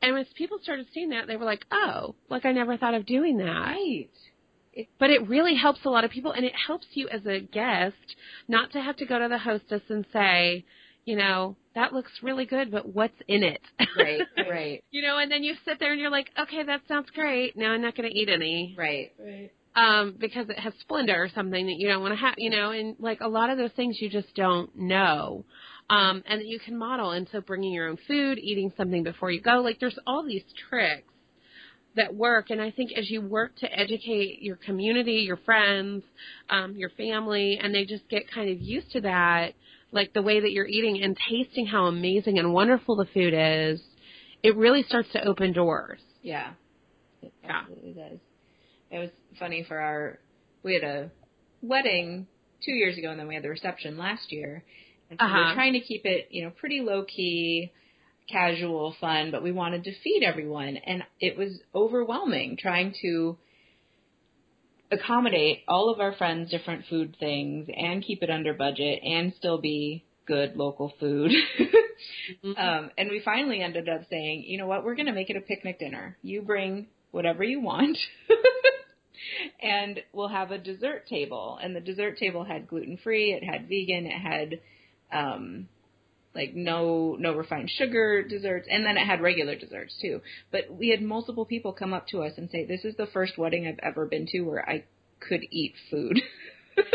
And as people started seeing that, they were like, "Oh, like I never thought of doing that." Right. But it really helps a lot of people, and it helps you as a guest not to have to go to the hostess and say, you know, that looks really good, but what's in it? Right. Right. you know, and then you sit there and you're like, okay, that sounds great. Now I'm not going to eat any Right. Right. um, because it has Splenda or something that you don't want to have, you know, and like a lot of those things you just don't know. Um, and that you can model. And so bringing your own food, eating something before you go, like there's all these tricks that work. And I think as you work to educate your community, your friends, um, your family, and they just get kind of used to that, like the way that you're eating and tasting how amazing and wonderful the food is, it really starts to open doors. Yeah. It Yeah. absolutely does. It was funny for our we had a wedding two years ago and then we had the reception last year. And so we Uh-huh. were trying to keep it, you know, pretty low key, casual, fun, but we wanted to feed everyone and it was overwhelming trying to accommodate all of our friends' different food things and keep it under budget and still be good local food. um, and we finally ended up saying, you know what, we're going to make it a picnic dinner. You bring whatever you want. and we'll have a dessert table. And the dessert table had gluten free, it had vegan, it had um like no no refined sugar desserts and then it had regular desserts too. But we had multiple people come up to us and say, This is the first wedding I've ever been to where I could eat food.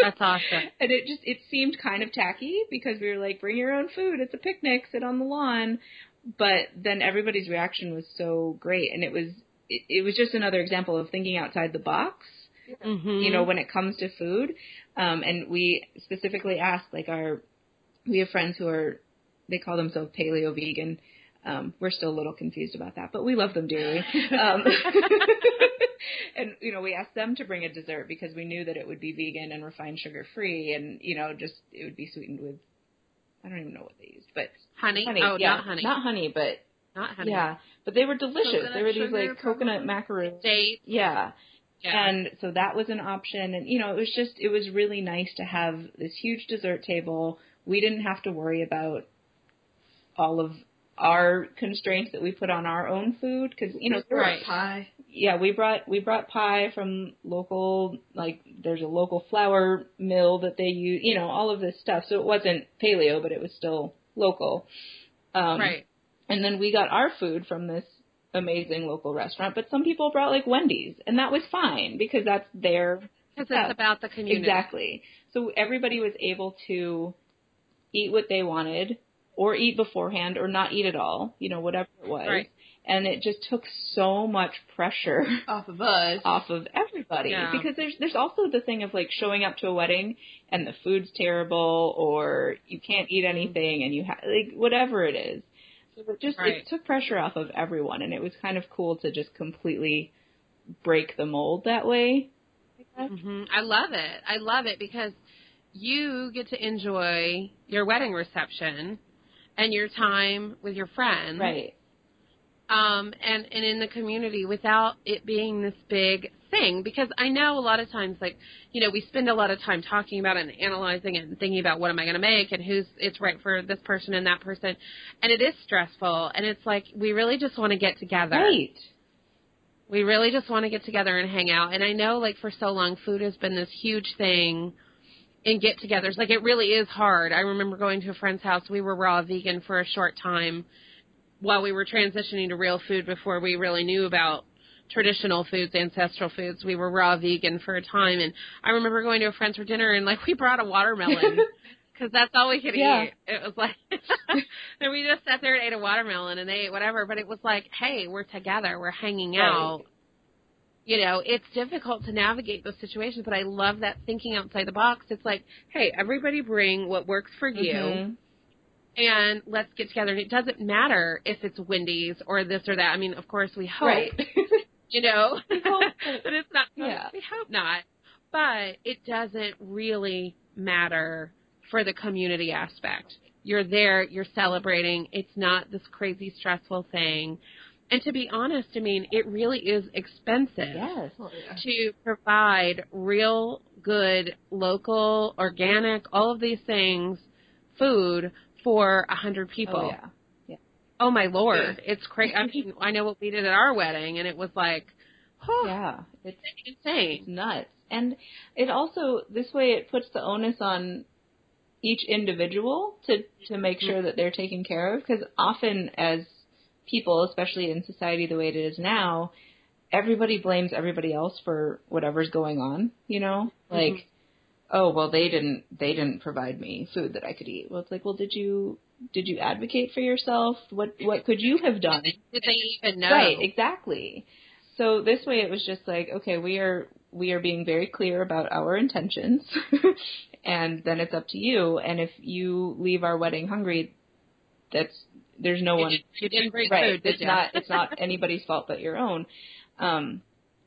That's awesome. and it just it seemed kind of tacky because we were like, bring your own food. It's a picnic. Sit on the lawn. But then everybody's reaction was so great, and it was it, it was just another example of thinking outside the box. Mm-hmm. You know, when it comes to food, um, and we specifically asked like our we have friends who are they call themselves paleo vegan. Um, we're still a little confused about that, but we love them dearly. Um, and you know, we asked them to bring a dessert because we knew that it would be vegan and refined sugar free, and you know, just it would be sweetened with I don't even know what they used, but honey. honey. Oh, yeah, not honey. not honey, but not honey. Yeah, but they were delicious. Coconut they were these like coconut macaroons. Dates. Yeah. Yeah. And so that was an option. And, you know, it was just, it was really nice to have this huge dessert table. We didn't have to worry about all of our constraints that we put on our own food because you know were- Right. Pie. yeah we brought we brought pie from local like there's a local flour mill that they use you know all of this stuff so it wasn't paleo but it was still local um right. and then we got our food from this amazing local restaurant but some people brought like wendy's and that was fine because that's their Because it's about the community. Exactly. So everybody was able to eat what they wanted or eat beforehand or not eat at all, you know, whatever it was. Right. And it just took so much pressure Off of us. off of everybody Yeah. because there's there's also the thing of like showing up to a wedding and the food's terrible or you can't eat anything and you ha- like whatever it is. So it just Right. it took pressure off of everyone and it was kind of cool to just completely break the mold that way. hmm I love it. I love it because you get to enjoy your wedding reception and your time with your friends. Right. um, and and in the community without it being this big thing. Because I know a lot of times, like you know, we spend a lot of time talking about it and analyzing it and thinking about what am I going to make and who's it's right for this person and that person, and it is stressful. And it's like we really just want to get together. Right. We really just want to get together and hang out. And I know, like for so long, food has been this huge thing in get-togethers. Like it really is hard. I remember going to a friend's house. We were raw vegan for a short time while we were transitioning to real food before we really knew about traditional foods, ancestral foods. We were raw vegan for a time, and I remember going to a friend's for dinner and like we brought a watermelon because that's all we could Yeah. eat. It was like, and we just sat there and ate a watermelon and they ate whatever. But it was like, hey, we're together, we're hanging Right. out. You know, it's difficult to navigate those situations, but I love that thinking outside the box. It's like, hey, everybody bring what works for you Mhm. and let's get together. And it doesn't matter if it's Wendy's or this or that. I mean, of course, we hope, Right. you know, hope but it's not. Yeah. We hope not. But it doesn't really matter for the community aspect. You're there. You're celebrating. It's not this crazy stressful thing. And to be honest, I mean, it really is expensive yes. Oh, to provide real good local organic all of these things food for a hundred oh, people Oh, yeah. oh my lord it's crazy i mean i know what we did at our wedding and it was like oh Yeah. It's It's insane nuts. And it also this way it puts the onus on each individual to to make mm-hmm. sure that they're taken care of because often as people, especially in society the way it is now, everybody blames everybody else for whatever's going on, you know? Mm-hmm. Like oh, well they didn't they didn't provide me food that I could eat. Well, it's like, well, did you did you advocate for yourself? What what could you have done? did they even know Right, exactly. So this way it was just like, okay, we are we are being very clear about our intentions and then it's up to you and if you leave our wedding hungry, that's there's no you, one did, you didn't bring right. food it's ya? not it's not anybody's fault but your own. Um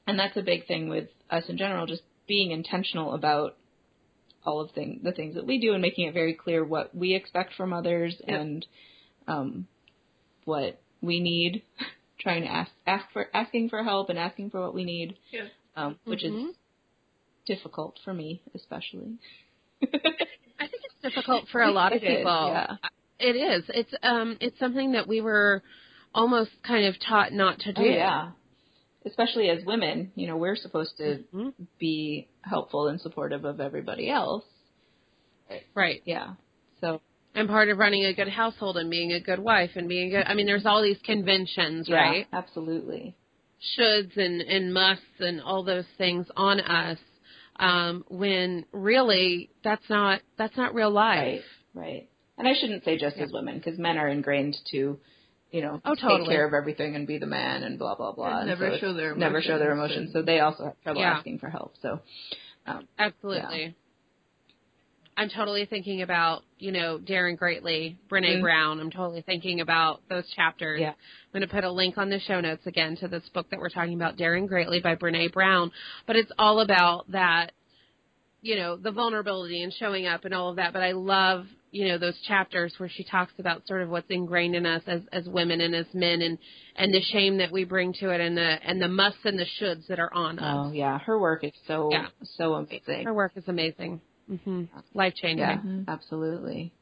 and that's a big thing with us in general, just being intentional about all of thing, the things that we do and making it very clear what we expect from others Yep. and um, what we need. Trying to ask ask for asking for help and asking for what we need, Yeah. um, which Mhm. is difficult for me, especially. i think it's difficult for a lot of It is, people yeah. It is it's um it's something that we were almost kind of taught not to do Oh yeah. Especially as women, you know, we're supposed to Mhm. be helpful and supportive of everybody else. right Yeah. So and part of running a good household and being a good wife and being good i mean there's all these conventions yeah, right absolutely. shoulds and and musts and all those things on us um when really that's not that's not real life Right. Right. And I shouldn't say just as women because men are ingrained to, you know, Oh, take care of everything and be the man and blah blah blah. And And never so show their emotions. never show their emotions. So they also have trouble Yeah. asking for help. So um, absolutely i'm totally thinking about you know Daring Greatly brene Mhm. brown i'm totally thinking about those chapters Yeah. i'm going to put a link on the show notes again to this book that we're talking about Daring Greatly by brene brown but it's all about that you know the vulnerability and showing up and all of that. But I love you know those chapters where she talks about sort of what's ingrained in us as as women and as men and and the shame that we bring to it and the and the musts and the shoulds that are on us. Oh yeah, her work is so Yeah. so amazing. Her work is amazing. hmm Life changing. Yeah, Mhm. absolutely.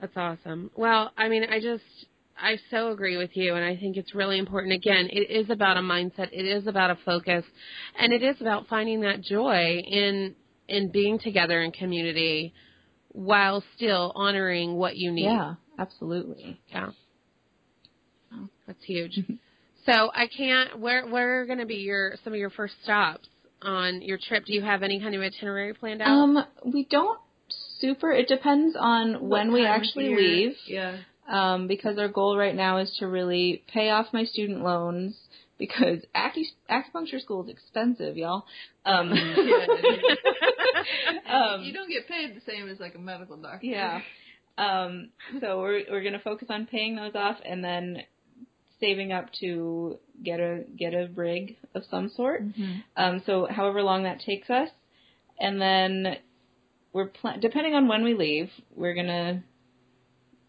That's awesome. Well, I mean, I just I so agree with you and I think it's really important again, it is about a mindset, it is about a focus, and it is about finding that joy in in being together in community while still honoring what you need. Yeah, absolutely. Yeah. That's huge. so, I can't where where are going to be your some of your first stops on your trip? Do you have any kind of itinerary planned out? Um, we don't super. It depends on when we actually leave. Yeah. Um, because our goal right now is to really pay off my student loans because acu- acupuncture school is expensive, y'all. Um, um, you don't get paid the same as like a medical doctor. Yeah. Um, so we're we're gonna focus on paying those off and then saving up to get a get a rig of some sort. Mhm. Um, so however long that takes us, and then we're pl- depending on when we leave, we're gonna.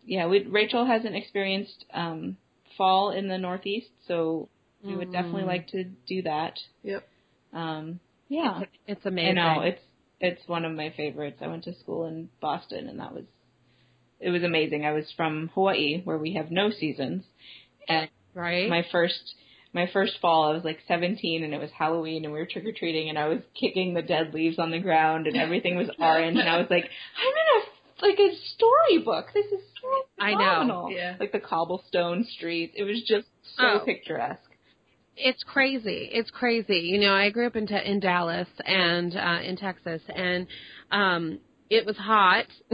Yeah, we Rachel hasn't experienced um, fall in the Northeast, so we would definitely Mm. like to do that. Yep. Um, yeah, It's, it's I know it's it's one of my favorites. I went to school in Boston, and that was it was amazing. I was from Hawaii, where we have no seasons, and right? my first my first fall, I was like 17, and it was Halloween, and we were trick or treating, and I was kicking the dead leaves on the ground, and everything was orange, and I was like, I'm in a like a storybook. This is so I know. phenomenal. Yeah. Like the cobblestone streets. It was just so Oh. picturesque. It's crazy. It's crazy. You know, I grew up in te- in Dallas and uh in Texas and um it was hot.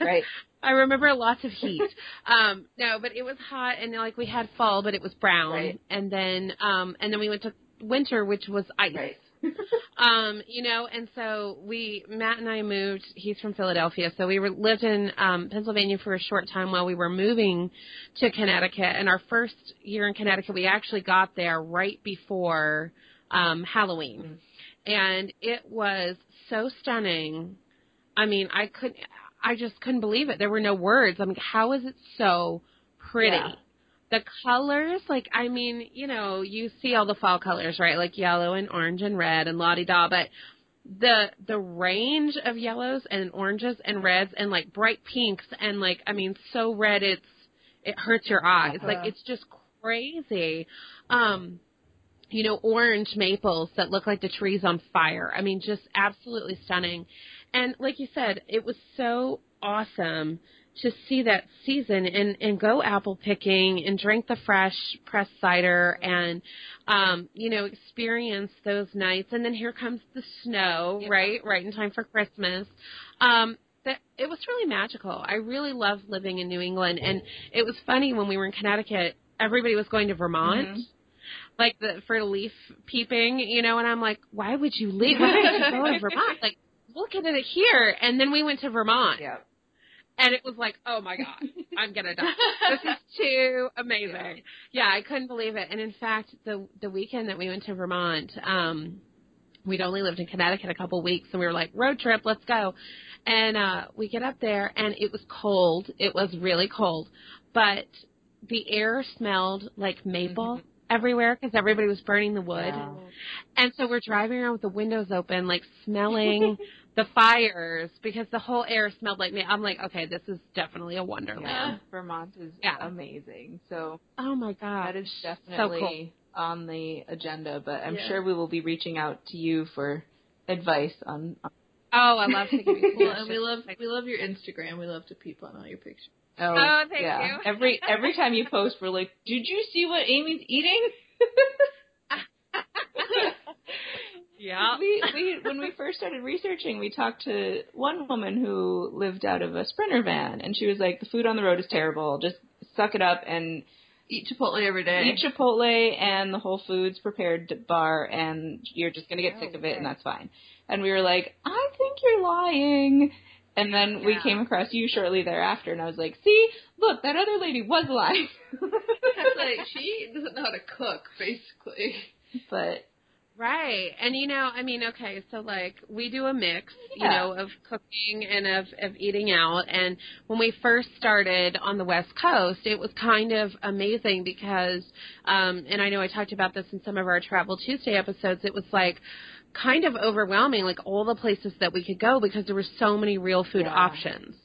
right. I remember lots of heat. Um no, but it was hot and like we had fall but it was brown Right. and then um and then we went to winter which was ice. Right. Um, you know, and so we Matt and I moved. He's from Philadelphia, so we were lived in um, Pennsylvania for a short time while we were moving to Connecticut. And our first year in Connecticut, we actually got there right before um, Halloween, and it was so stunning. I mean, I couldn't. I just couldn't believe it. There were no words. I mean, how is it so pretty? Yeah. The colors, like I mean, you know, you see all the fall colors, right? Like yellow and orange and red and la di da, but the the range of yellows and oranges and reds and like bright pinks and like I mean, so red it's it hurts your eyes. Like Uh-huh. it's just crazy. Um you know, orange maples that look like the trees on fire. I mean, just absolutely stunning. And like you said, it was so awesome to see that season and and go apple picking and drink the fresh pressed cider and um you know experience those nights. And then here comes the snow Yeah. right? Right in time for christmas. Um that it was really magical. I really loved living in new england. And it was funny when we were in connecticut everybody was going to vermont. Mhm. like the for leaf peeping you know and i'm like why would you leave? Why would you go to vermont? Like look at it here. And then we went to vermont. Yeah. And it was like, oh my god, I'm gonna die. This is too amazing. Yeah. I couldn't believe it. And in fact, the the weekend that we went to Vermont, um, we'd only lived in Connecticut a couple weeks, and we were like, road trip, let's go. And uh, we get up there, and it was cold. It was really cold, but the air smelled like maple. Everywhere because everybody was burning the wood, Wow. and so we're driving around with the windows open, like smelling the fires because the whole air smelled like me. I'm like, okay, this is definitely a wonderland. Yeah. Vermont is Yeah. amazing. So Oh my god, that is so definitely cool. on the agenda, but I'm Yeah. sure we will be reaching out to you for advice on. on Oh, I love to give you. Well, and we love we love your Instagram. We love to peep on all your pictures. Oh, Oh, thank yeah. you. Every every time you post, we're like, "Did you see what Amy's eating?" yeah. we we when we first started researching, we talked to one woman who lived out of a sprinter van, and she was like, "The food on the road is terrible. Just suck it up and Eat Chipotle every day. eat Chipotle and the Whole Foods prepared bar, and you're just gonna get Oh, sick of it, and that's fine." And we were like, "I think you're lying." And then we came across you shortly thereafter, and I was like, "See, look, that other lady was lying." It's like she doesn't know how to cook, basically. but Right. And you know, I mean, okay, so like we do a mix, you know, of cooking and of of eating out and when we first started on the West Coast, it was kind of amazing because um and I know I talked about this in some of our Travel Tuesday episodes, it was like kind of overwhelming like all the places that we could go because there were so many real food Yeah. options.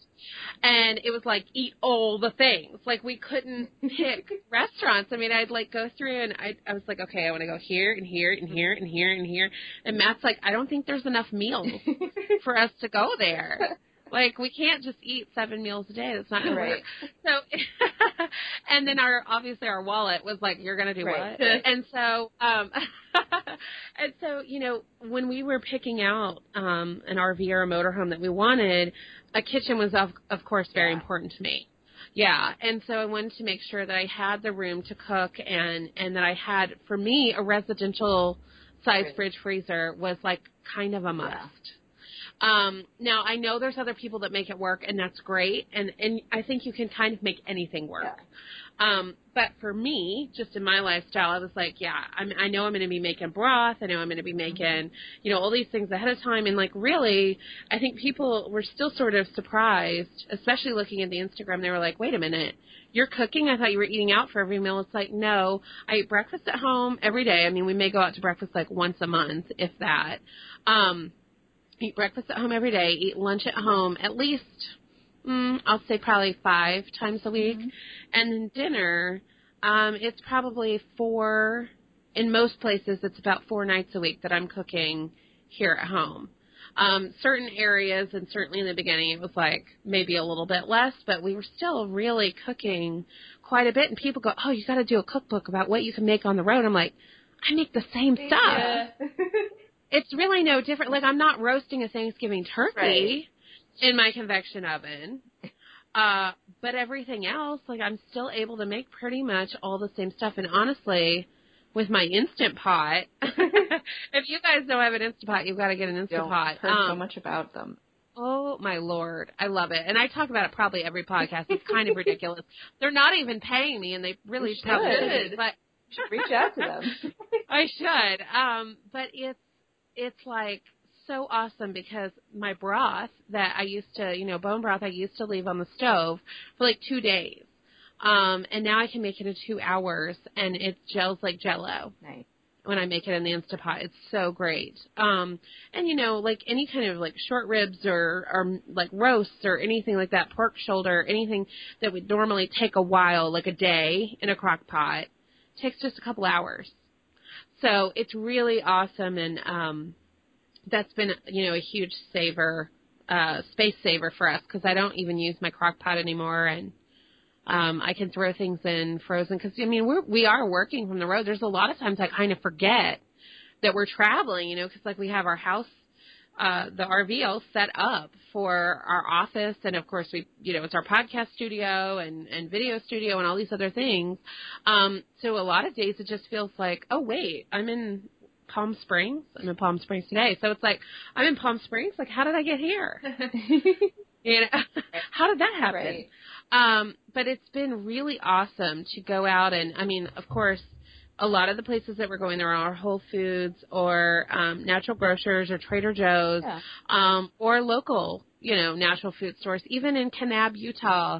And it was like eat all the things. Like we couldn't pick restaurants. I mean, I'd like go through and I I was like, okay, I want to go here and here and here and here and here. And Matt's like, I don't think there's enough meals for us to go there. Like we can't just eat seven meals a day. That's not gonna Right. work. So, and then our obviously our wallet was like, you're gonna do Right. what? And so, um, and so you know when we were picking out um an RV or a motorhome that we wanted, a kitchen was of of course very Yeah. important to me. Yeah, and so I wanted to make sure that I had the room to cook and and that I had for me a residential size Right. fridge freezer was like kind of a must. Yeah. Um, now I know there's other people that make it work, and that's great, and and I think you can kind of make anything work. Um, but for me, just in my lifestyle, I was like, yeah, I'm, I know I'm going to be making broth. I know I'm going to be making, you know, all these things ahead of time. And like, really, I think people were still sort of surprised, especially looking at the Instagram. They were like, wait a minute, you're cooking? I thought you were eating out for every meal. It's like, no, I eat breakfast at home every day. I mean, we may go out to breakfast like once a month, if that. Um, eat breakfast at home every day, eat lunch at home at least, mm, I'll say probably five times a week. And then dinner, um, it's probably four, in most places, it's about four nights a week that I'm cooking here at home. Um, certain areas, and certainly in the beginning, it was like maybe a little bit less, but we were still really cooking quite a bit. And people go, "Oh, you got to do a cookbook about what you can make on the road." I'm like, I make the same stuff Yeah. it's really no different. Like I'm not roasting a Thanksgiving turkey Right. in my convection oven. Uh, but everything else, like I'm still able to make pretty much all the same stuff. And honestly, with my instant pot, if you guys don't have an instant pot, you've got to get an instant Don't pot. heard so Um, much about them. Oh my lord, I love it, and I talk about it probably every podcast. It's kind of ridiculous. They're not even paying me, and they really should should. but reach out to them. I should. Um, but it's it's like so awesome because my broth that I used to, you know, bone broth I used to leave on the stove for like two days. Um, and now I can make it in two hours and it gels like jello nice. when I make it in the Instapot. It's so great. Um, and you know, like any kind of like short ribs or, or like roasts or anything like that, pork shoulder, anything that would normally take a while, like a day in a crock pot, takes just a couple hours. So it's really awesome and, um, that's been, you know, a huge saver, uh, space saver for us because I don't even use my crock pot anymore and, um, I can throw things in frozen because I mean we're we are working from the road. There's a lot of times I kind of forget that we're traveling, you know, because like we have our house, uh, the RV all set up for our office, and of course we, you know, it's our podcast studio and and video studio and all these other things. Um, so a lot of days it just feels like, oh wait, I'm in Palm Springs. I'm in Palm Springs today, so it's like I'm in Palm Springs. Like how did I get here? You know, how did that happen? Right. Um, but it's been really awesome to go out and I mean, of course, a lot of the places that we're going there are Whole Foods or um, natural grocers or Trader Joe's Yeah. um, or local, you know, natural food stores. Even in Kanab, Utah,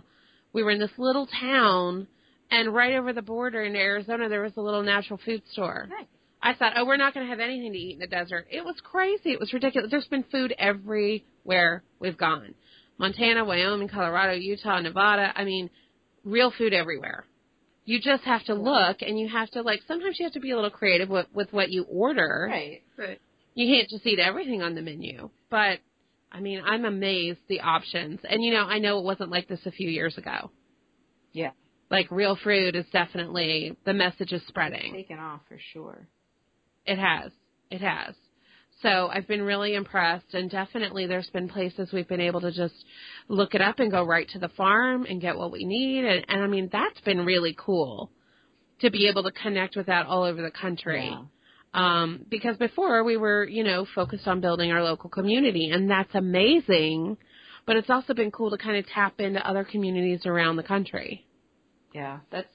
we were in this little town, and right over the border in Arizona, there was a little natural food store. Nice. I thought, oh, we're not going to have anything to eat in the desert. It was crazy. It was ridiculous. There's been food everywhere we've gone. Montana, Wyoming, Colorado, Utah, Nevada. I mean, real food everywhere. You just have to look and you have to like sometimes you have to be a little creative with with what you order. Right. Right. You can't just eat everything on the menu. But I mean, I'm amazed the options. And you know, I know it wasn't like this a few years ago. Yeah. Like real fruit is definitely the message is spreading. Taken off for sure. It has. It has. So I've been really impressed and definitely there's been places we've been able to just look it up and go right to the farm and get what we need and, and I mean that's been really cool to be able to connect with that all over the country. Yeah. Um, because before we were, you know, focused on building our local community and that's amazing, but it's also been cool to kind of tap into other communities around the country. Yeah, that's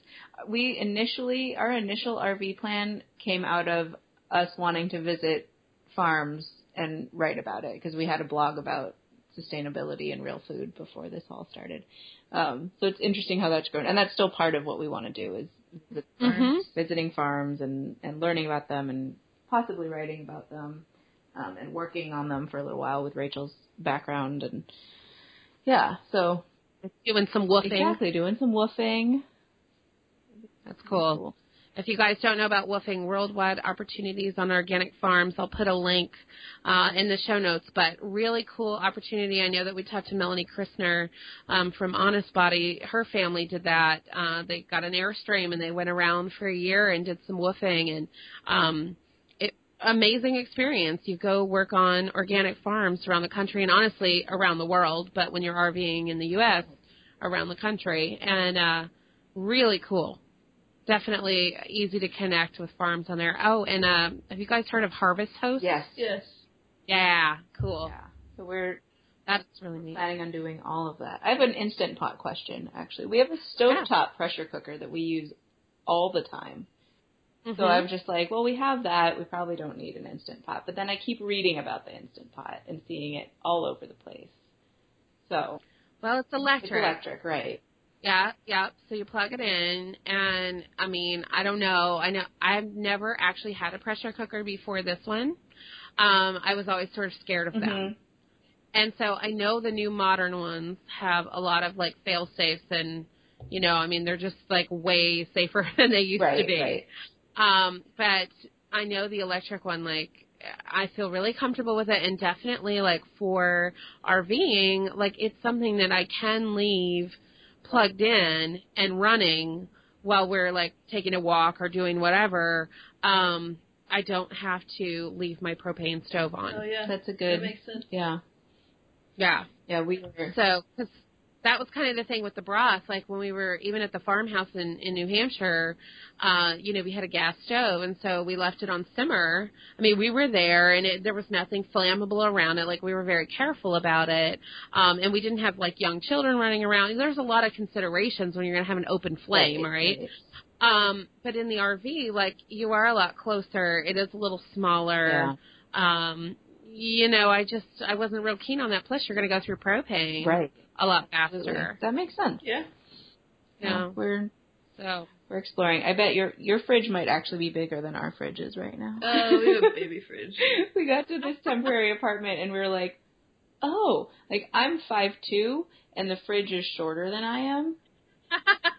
we initially our initial RV plan came out of us wanting to visit farms and write about it because we had a blog about sustainability and real food before this all started. Um, so it's interesting how that's grown, and that's still part of what we want to do is Mhm. visiting farms and and learning about them and possibly writing about them um, and working on them for a little while with Rachel's background and yeah, so Doing some woofing. exactly doing some woofing. That's cool. If you guys don't know about woofing, worldwide opportunities on organic farms, I'll put a link uh, in the show notes. But really cool opportunity. I know that we talked to Melanie Christner um, from Honest Body. Her family did that. Uh, they got an airstream and they went around for a year and did some woofing and um, amazing experience. You go work on organic farms around the country and honestly around the world. But when you're RVing in the U.S., around the country and uh, really cool definitely easy to connect with farms on there. Oh, and uh, have you guys heard of Harvest Host? Yes. Yes. Yeah, cool. Yeah. So we're That's really neat. planning on doing all of that. I have an instant pot question actually. We have a stovetop pressure cooker that we use all the time. So Mhm. I'm just like, well, we have that. We probably don't need an instant pot. But then I keep reading about the instant pot and seeing it all over the place. So well, it's electric. it's electric, right? Yeah, yeah. So you plug it in, and I mean, I don't know. I know I've never actually had a pressure cooker before this one. Um, I was always sort of scared of them. Mhm. And so I know the new modern ones have a lot of like fail safes and you know, I mean they're just like way safer than they used Right, to be. right. Um, but I know the electric one like I feel really comfortable with it and definitely like for RVing, like it's something that I can leave plugged in and running while we're like taking a walk or doing whatever. Um, I don't have to leave my propane stove on. Oh yeah. That's a good. that makes sense. Yeah. Yeah. Yeah. We were. So, because that was kind of the thing with the broth. Like when we were even at the farmhouse in in New Hampshire, uh, you know, we had a gas stove, and so we left it on simmer. I mean, we were there, and it, there was nothing flammable around it. Like we were very careful about it, um, and we didn't have like young children running around. There's a lot of considerations when you're going to have an open flame, right? Um, but in the RV, like you are a lot closer. It is a little smaller. Um, you know, I just I wasn't real keen on that. Plus, you're going to go through propane Right. A lot Absolutely. faster. That makes sense. Yeah. Yeah. We're So we're exploring. I bet your your fridge might actually be bigger than our fridge is right now. Oh, we have a baby fridge. we got to this temporary apartment and we were like, oh, like I'm five two and the fridge is shorter than I am.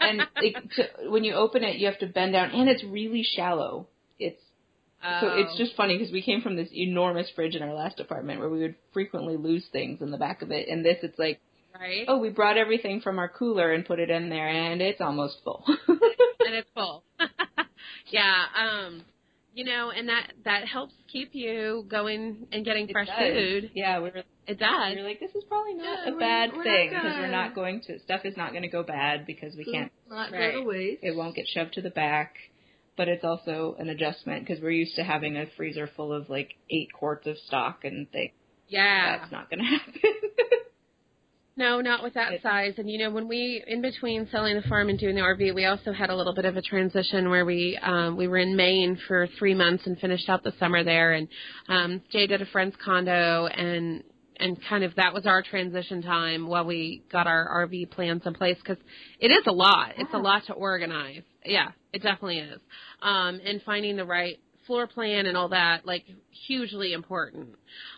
And like, to, when you open it, you have to bend down, and it's really shallow. It's so it's Oh. just funny because we came from this enormous fridge in our last apartment where we would frequently lose things in the back of it, and this it's like, right, oh, we brought everything from our cooler and put it in there, and it's almost full. and it's full. yeah, um, you know, and that that helps keep you going and getting It fresh does. food. Yeah, we were It does. we were like, this is probably not Yeah, a bad we're thing because gonna- we're not going to stuff is not going to go bad because we can't. Not Right. go to waste. It won't get shoved to the back. But it's also an adjustment because we're used to having a freezer full of like eight quarts of stock and things. yeah. That's not going to happen. No, not with that size. And you know, when we in between selling the farm and doing the RV, we also had a little bit of a transition where we um we were in Maine for 3 months and finished out the summer there and um stayed at a friend's condo and and kind of that was our transition time while we got our RV plans in place cuz it is a lot. It's a lot to organize. Yeah, it definitely is. Um and finding the right floor plan and all that like hugely important.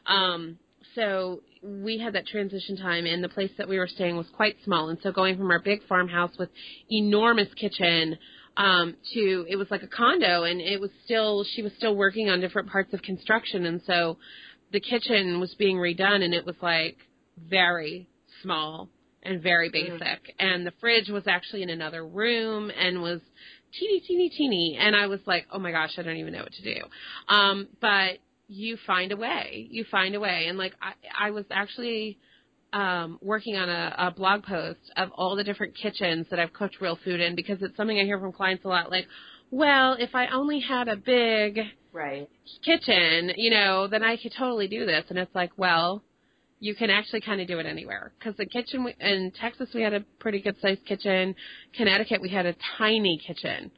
Um so we had that transition time and the place that we were staying was quite small. And so going from our big farmhouse with enormous kitchen um to it was like a condo and it was still she was still working on different parts of construction. And so the kitchen was being redone and it was like very small and very basic. And the fridge was actually in another room and was teeny teeny teeny. And I was like oh my gosh I don't even know what to do. Um but you find a way. You find a way. And like I, I was actually um, working on a, a blog post of all the different kitchens that I've cooked real food in because it's something I hear from clients a lot. Like, well, if I only had a big right. kitchen, you know, then I could totally do this. And it's like, well, you can actually kind of do it anywhere because the kitchen we, in Texas we had a pretty good sized kitchen. Connecticut we had a tiny kitchen,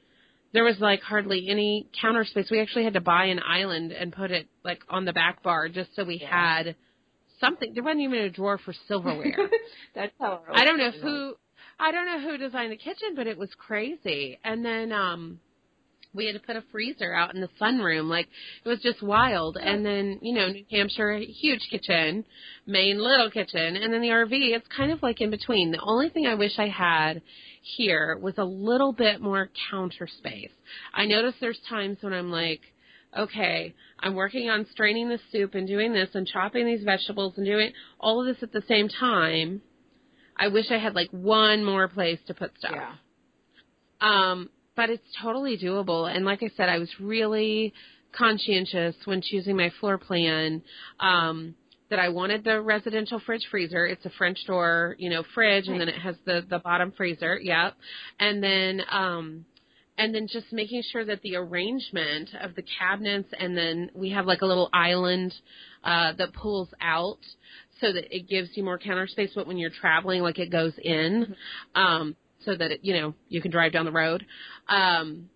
there was like hardly any counter space. We actually had to buy an island and put it like on the back bar just so we Yeah. had something. There wasn't even a drawer for silverware. That's how. I don't know old kitchen was. who I don't know who designed the kitchen, but it was crazy. And then um we had to put a freezer out in the sunroom. Like it was just wild. And then, you know, New Hampshire, huge kitchen, Maine, little kitchen, and then the RV, it's kind of like in between. The only thing I wish I had here was a little bit more counter space. I notice there's times when I'm like, okay, I'm working on straining the soup and doing this and chopping these vegetables and doing all of this at the same time. I wish I had like one more place to put stuff. Yeah. Um, but it's totally doable. And like I said, I was really conscientious when choosing my floor plan. Um, that I wanted the residential fridge freezer. It's a French door, you know, fridge, and then it has the the bottom freezer. Yep. And then um, and then just making sure that the arrangement of the cabinets, and then we have like a little island uh, that pulls out so that it gives you more counter space. But when you're traveling, like it goes in, um, so that it, you know you can drive down the road. Um,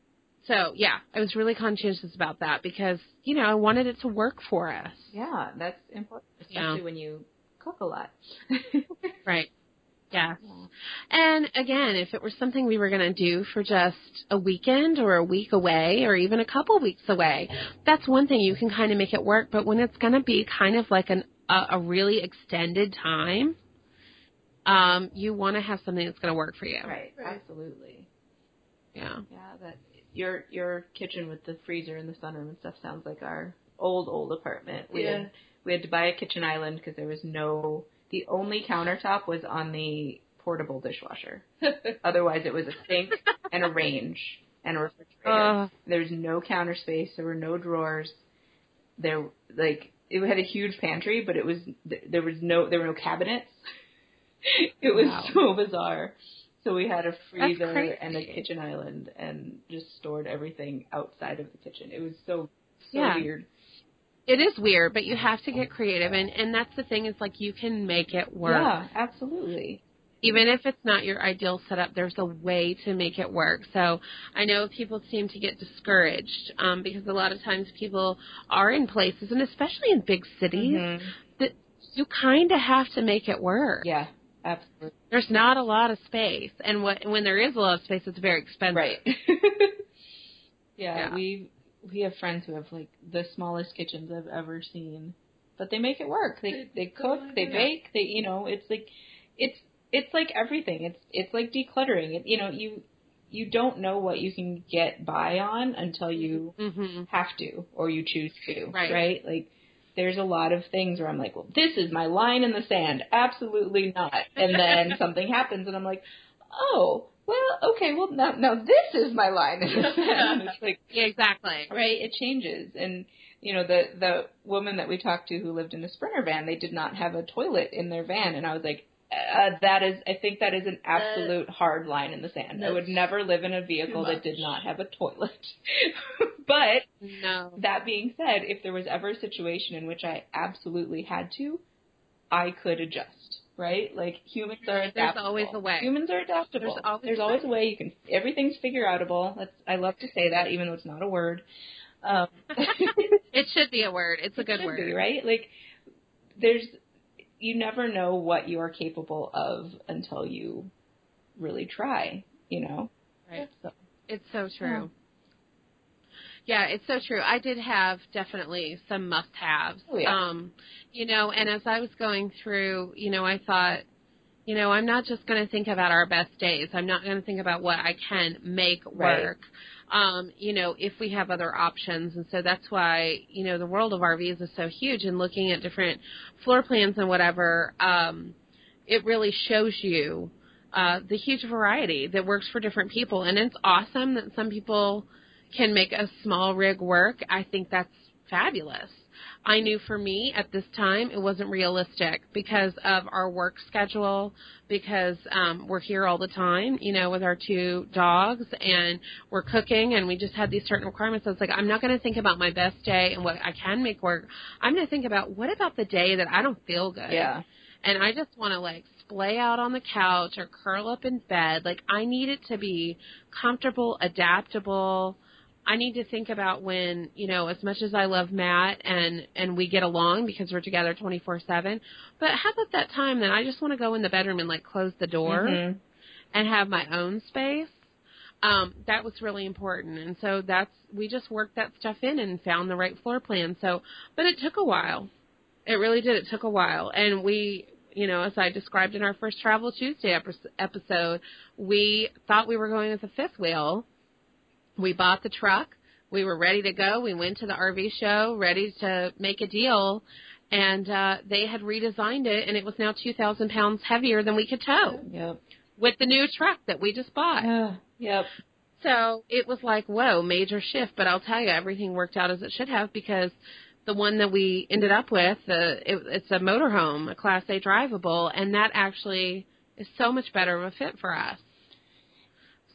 so yeah, I was really conscientious about that because you know I wanted it to work for us. Yeah, that's important, Yeah. especially when you cook a lot. Right. Yeah. Yeah. And again, if it were something we were going to do for just a weekend or a week away or even a couple weeks away, that's one thing you can kind of make it work. But when it's going to be kind of like an a, a really extended time, um, you want to have something that's going to work for you. Right, Right. absolutely. Yeah. Yeah, that your your kitchen with the freezer and the sunroom and stuff sounds like our old old apartment. We Yeah. had we had to buy a kitchen island because there was no the only countertop was on the portable dishwasher. Otherwise, it was a sink and a range and a refrigerator. Uh, There's no counter space. There were no drawers. There, like, it had a huge pantry, but it was there was no there were no cabinets. It was Wow. so bizarre. So we had a freezer and a kitchen island, and just stored everything outside of the kitchen. It was so so Yeah. weird. it is weird, but you have to get creative, and and that's the thing is like you can make it work. Yeah, absolutely. even if it's not your ideal setup, there's a way to make it work. So I know people seem to get discouraged um, because a lot of times people are in places, and especially in big cities, Mhm. that you kind of have to make it work. Yeah, absolutely. There's not a lot of space, and what, when there is a lot of space, it's very expensive. Right. yeah, Yeah. we we have friends who have like the smallest kitchens I've ever seen, but they make it work. They They- cook, they bake, they you know it's like it's it's like everything. It's it's like decluttering. It, you know you you don't know what you can get by on until you hmm have to or you choose to. Right. Right. Like. There's a lot of things where I'm like, well, this is my line in the sand. Absolutely not. And then something happens, and I'm like, oh, well, okay, well now now this is my line in the sand. It's like Yeah, exactly. right, it changes. And you know, the the woman that we talked to who lived in a sprinter van, they did not have a toilet in their van, and I was like. Uh, that is, I think that is an absolute hard line in the sand. I would never live in a vehicle that did not have a toilet. but No. that being said, if there was ever a situation in which I absolutely had to, I could adjust. Right? Like humans are adaptable. There's always a way. Humans are adaptable. There's always There's a always way. a way. You can everything's figure outable. That's I love to say that, even though it's not a word. Um, It should be a word. It's a it good should word. be, right? Like there's you never know what you are capable of until you really try. You know. Right. So, It's so true. Yeah, it's so true. I did have definitely some must-haves. Oh, yeah. Um, you know, and as I was going through, you know, I thought, you know, I'm not just going to think about our best days. I'm not going to think about what I can make Right. work. Um, you know, if we have other options. And so that's why, you know, the world of RVs is so huge and looking at different floor plans and whatever, um, it really shows you uh, the huge variety that works for different people. And it's awesome that some people can make a small rig work. I think that's fabulous. I knew for me at this time it wasn't realistic because of our work schedule, because um, we're here all the time, you know, with our two dogs and we're cooking and we just had these certain requirements. I was like, I'm not going to think about my best day and what I can make work. I'm going to think about what about the day that I don't feel good yeah. and I just want to like splay out on the couch or curl up in bed. Like I need it to be comfortable, adaptable. I need to think about when, you know, as much as I love Matt and and we get along because we're together 24/7, but how about that time that I just want to go in the bedroom and like close the door Mhm. and have my own space? Um that was really important. And so that's we just worked that stuff in and found the right floor plan. So, but it took a while. It really did. It took a while. And we, you know, as I described in our first Travel Tuesday episode, we thought we were going with a fifth wheel. We bought the truck. We were ready to go. We went to the RV show, ready to make a deal. And uh, they had redesigned it, and it was now 2,000 pounds heavier than we could tow Yep. with the new truck that we just bought. Yeah. Yep. So it was like, whoa, major shift. But I'll tell you, everything worked out as it should have because the one that we ended up with, uh, it, it's a motorhome, a Class A drivable, and that actually is so much better of a fit for us.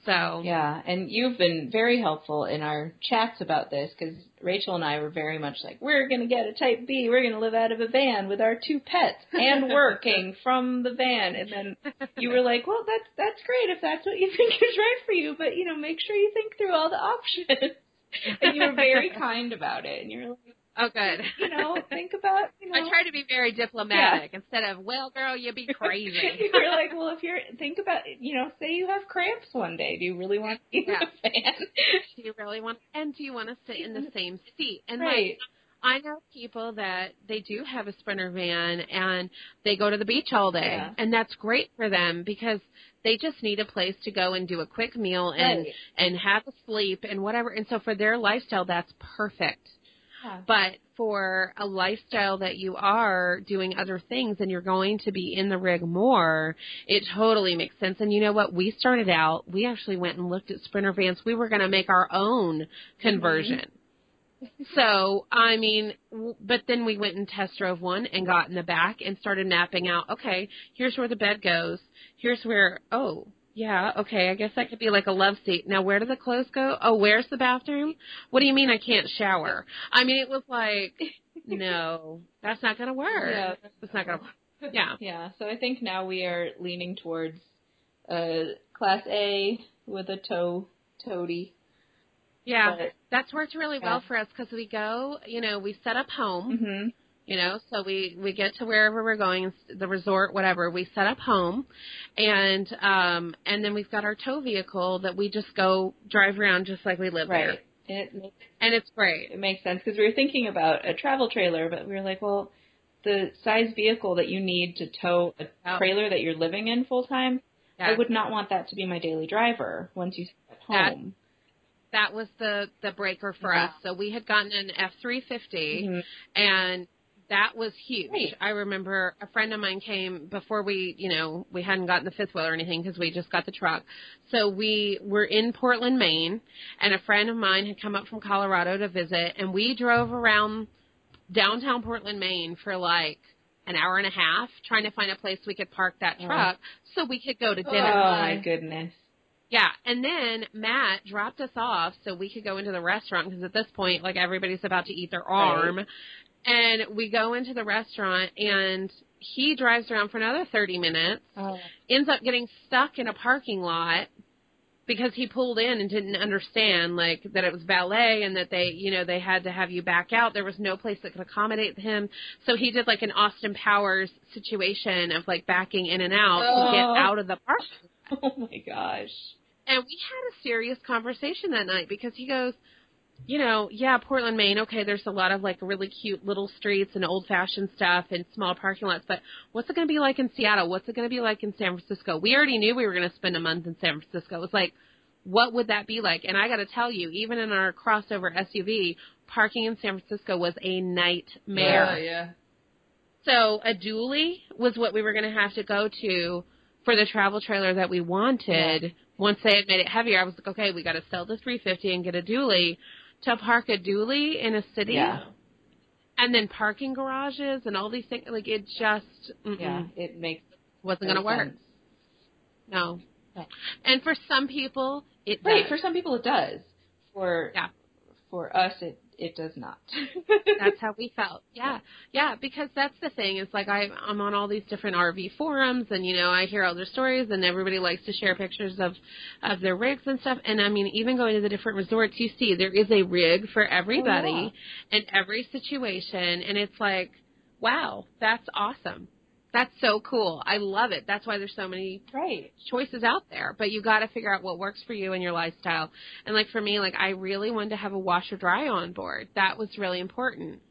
So Yeah, and you've been very helpful in our chats about this because Rachel and I were very much like, we're going to get a Type B. We're going to live out of a van with our two pets and working from the van. And then you were like, well, that's that's great if that's what you think is right for you, but you know, make sure you think through all the options. and you were very kind about it, and you're like, oh, good. you know, think about, you know. I try to be very diplomatic instead of, well, girl, you'd be crazy. you're like, well, if you're think about, you know, say you have cramps one day, do you really want to be in Yeah. a fan? do you really want? And do you want to sit in the mm-hmm. same seat? And right. like, I know people that they do have a sprinter van and they go to the beach all day, Yeah. and that's great for them because they just need a place to go and do a quick meal and Right. and have a sleep and whatever. And so for their lifestyle, that's perfect. Yeah. But for a lifestyle that you are doing other things and you're going to be in the rig more, it totally makes sense. And you know what? We started out, we actually went and looked at sprinter vans. We were going to make our own mm-hmm. conversion. So, I mean, w- but then we went and test drove one and got in the back and started mapping out, okay, here's where the bed goes. Here's where, oh, yeah, okay, I guess that could be like a love seat. Now, where do the clothes go? Oh, where's the bathroom? What do you mean I can't shower? I mean, it was like, no, that's not going to work. Yeah. It's not going to work. Yeah. Yeah, so I think now we are leaning towards uh class A with a toe toady. Yeah. But- That's worked really well for us because we go, you know, we set up home. Mhm. You know so we we get to wherever we're going the resort whatever. We set up home and um and then we've got our tow vehicle that we just go drive around just like we live there. Right. And it makes and it's great. It makes sense because we were thinking about a travel trailer, but we were like, well, the size vehicle that you need to tow a trailer that you're living in full time, I would not want that to be my daily driver once you That- home. that was the the breaker for us. So we had gotten an f350 Mhm. and that was huge. Right. I remember a friend of mine came before we, you know, we hadn't gotten the fifth wheel or anything because we just got the truck. So we were in Portland, Maine, and a friend of mine had come up from Colorado to visit, and we drove around downtown Portland, Maine for like an hour and a half trying to find a place we could park that Oh. truck so we could go to oh, dinner. Oh my goodness. Yeah, and then Matt dropped us off so we could go into the restaurant because at this point, like everybody's about to eat their arm, and we go into the restaurant and he drives around for another thirty minutes, Oh. ends up getting stuck in a parking lot because he pulled in and didn't understand like that it was valet and that they you know they had to have you back out there was no place that could accommodate him so he did like an austin powers situation of like backing in and out to get Oh. out of the parking lot. Oh my gosh. and we had a serious conversation that night because he goes, you know, yeah, Portland, Maine, okay, there's a lot of like really cute little streets and old fashioned stuff and small parking lots, but what's it going to be like in Seattle? What's it going to be like in San Francisco? We already knew we were going to spend a month in San Francisco. It was like, what would that be like? And I got to tell you, even in our crossover SUV, parking in San Francisco was a nightmare. Oh, yeah. So a dually was what we were going to have to go to for the travel trailer that we wanted. Once they had made it heavier, I was like, okay, we got to sell the 350 and get a dually. To park a dually in a city, Yeah. and then parking garages and all these things, like it just mm-mm, Yeah. It makes wasn't going to work. No. No. And for some people, it Right. does. For some people, it does. For Yeah. for us, it it does not. that's how we felt. Yeah. Yeah, because that's the thing. It's like I I'm on all these different RV forums and you know, I hear all their stories and everybody likes to share pictures of of their rigs and stuff. And I mean, even going to the different resorts, you see there is a rig for everybody Oh, in every situation and it's like, wow, that's awesome. That's so cool. I love it. That's why there's so many right. choices out there, but you got to figure out what works for you and your lifestyle. And like for me, like I really wanted to have a washer dry on board. That was really important.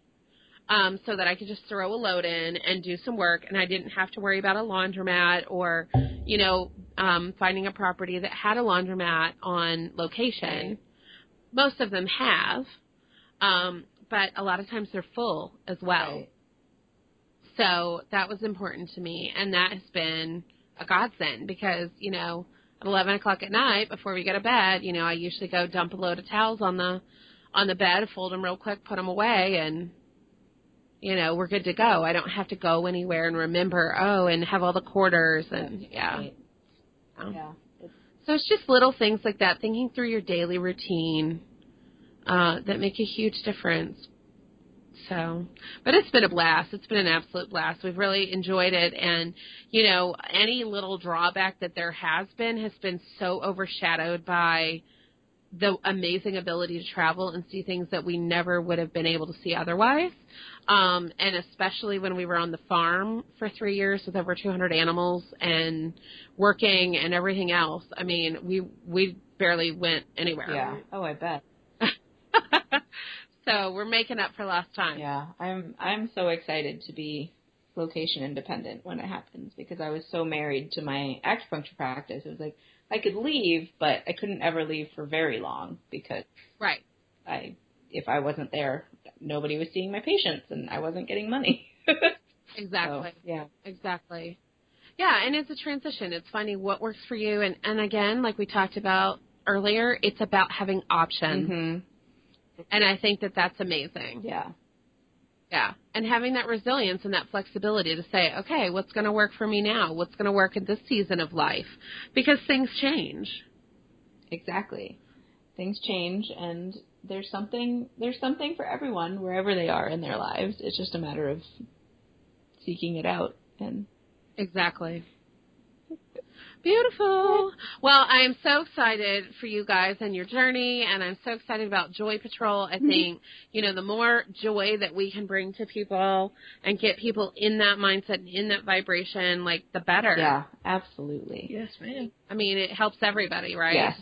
Um, so that I could just throw a load in and do some work and I didn't have to worry about a laundromat or, you know, um, finding a property that had a laundromat on location. Right. Most of them have. Um, but a lot of times they're full as well. Right. So that was important to me, and that has been a godsend because you know at eleven o'clock at night before we go to bed, you know I usually go dump a load of towels on the on the bed, fold them real quick, put them away, and you know we're good to go. I don't have to go anywhere and remember oh and have all the quarters and yeah. Um, Yeah. So it's just little things like that, thinking through your daily routine, uh, that make a huge difference. So, but it's been a blast. It's been an absolute blast. We've really enjoyed it, and you know, any little drawback that there has been has been so overshadowed by the amazing ability to travel and see things that we never would have been able to see otherwise. Um, and especially when we were on the farm for three years with over 200 animals and working and everything else. I mean, we we barely went anywhere. yeah. Oh, I bet. so we're making up for lost time. Yeah. I'm I'm so excited to be location independent when it happens because I was so married to my acupuncture practice. It was like I could leave, but I couldn't ever leave for very long because Right. I if I wasn't there, nobody was seeing my patients and I wasn't getting money. Exactly. So, yeah. Exactly. Yeah, and it's a transition. It's finding what works for you and and again, like we talked about earlier, it's about having options. Mhm. And I think that that's amazing. Yeah. Yeah. And having that resilience and that flexibility to say, okay, what's going to work for me now? What's going to work in this season of life? Because things change. Exactly. Things change and there's something there's something for everyone wherever they are in their lives. It's just a matter of seeking it out and Exactly. Beautiful. Well, I am so excited for you guys and your journey, and I'm so excited about Joy Patrol. I think, you know, the more joy that we can bring to people and get people in that mindset and in that vibration, like, the better. yeah, absolutely. Yes, ma'am. I mean, it helps everybody, right? Yes.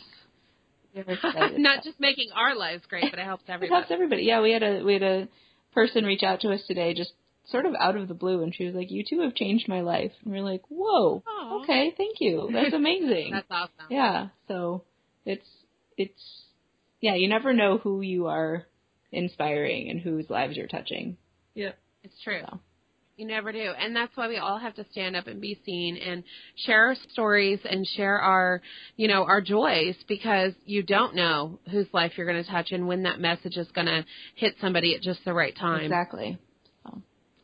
Not just making our lives great, but it helps it everybody. helps everybody. Yeah, we had a we had a person reach out to us today just sort of out of the blue and she was like, You two have changed my life and we are like, Whoa, Aw. okay, thank you. That's amazing. That's awesome. Yeah. So it's it's yeah, you never know who you are inspiring and whose lives you're touching. Yep. It's true. So. You never do. And that's why we all have to stand up and be seen and share our stories and share our, you know, our joys because you don't know whose life you're going to touch and when that message is going to hit somebody at just the right time. Exactly.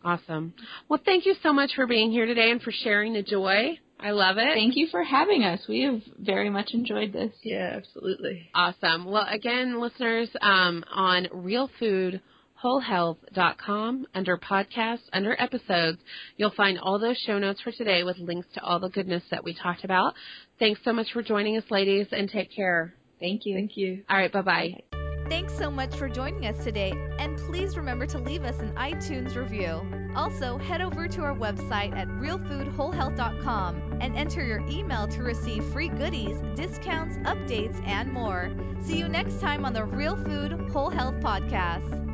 Awesome. Well, thank you so much for being here today and for sharing the joy. I love it. Thank you for having us. We have very much enjoyed this. Yeah, absolutely. Awesome. Well, again, listeners, um, on realfoodwholehealth.com under podcasts, under episodes, you'll find all those show notes for today with links to all the goodness that we talked about. Thanks so much for joining us, ladies, and take care. Thank you. Thank you. All right, bye-bye. Thanks so much for joining us today, and please remember to leave us an iTunes review. Also, head over to our website at realfoodwholehealth.com and enter your email to receive free goodies, discounts, updates, and more. See you next time on the Real Food Whole Health Podcast.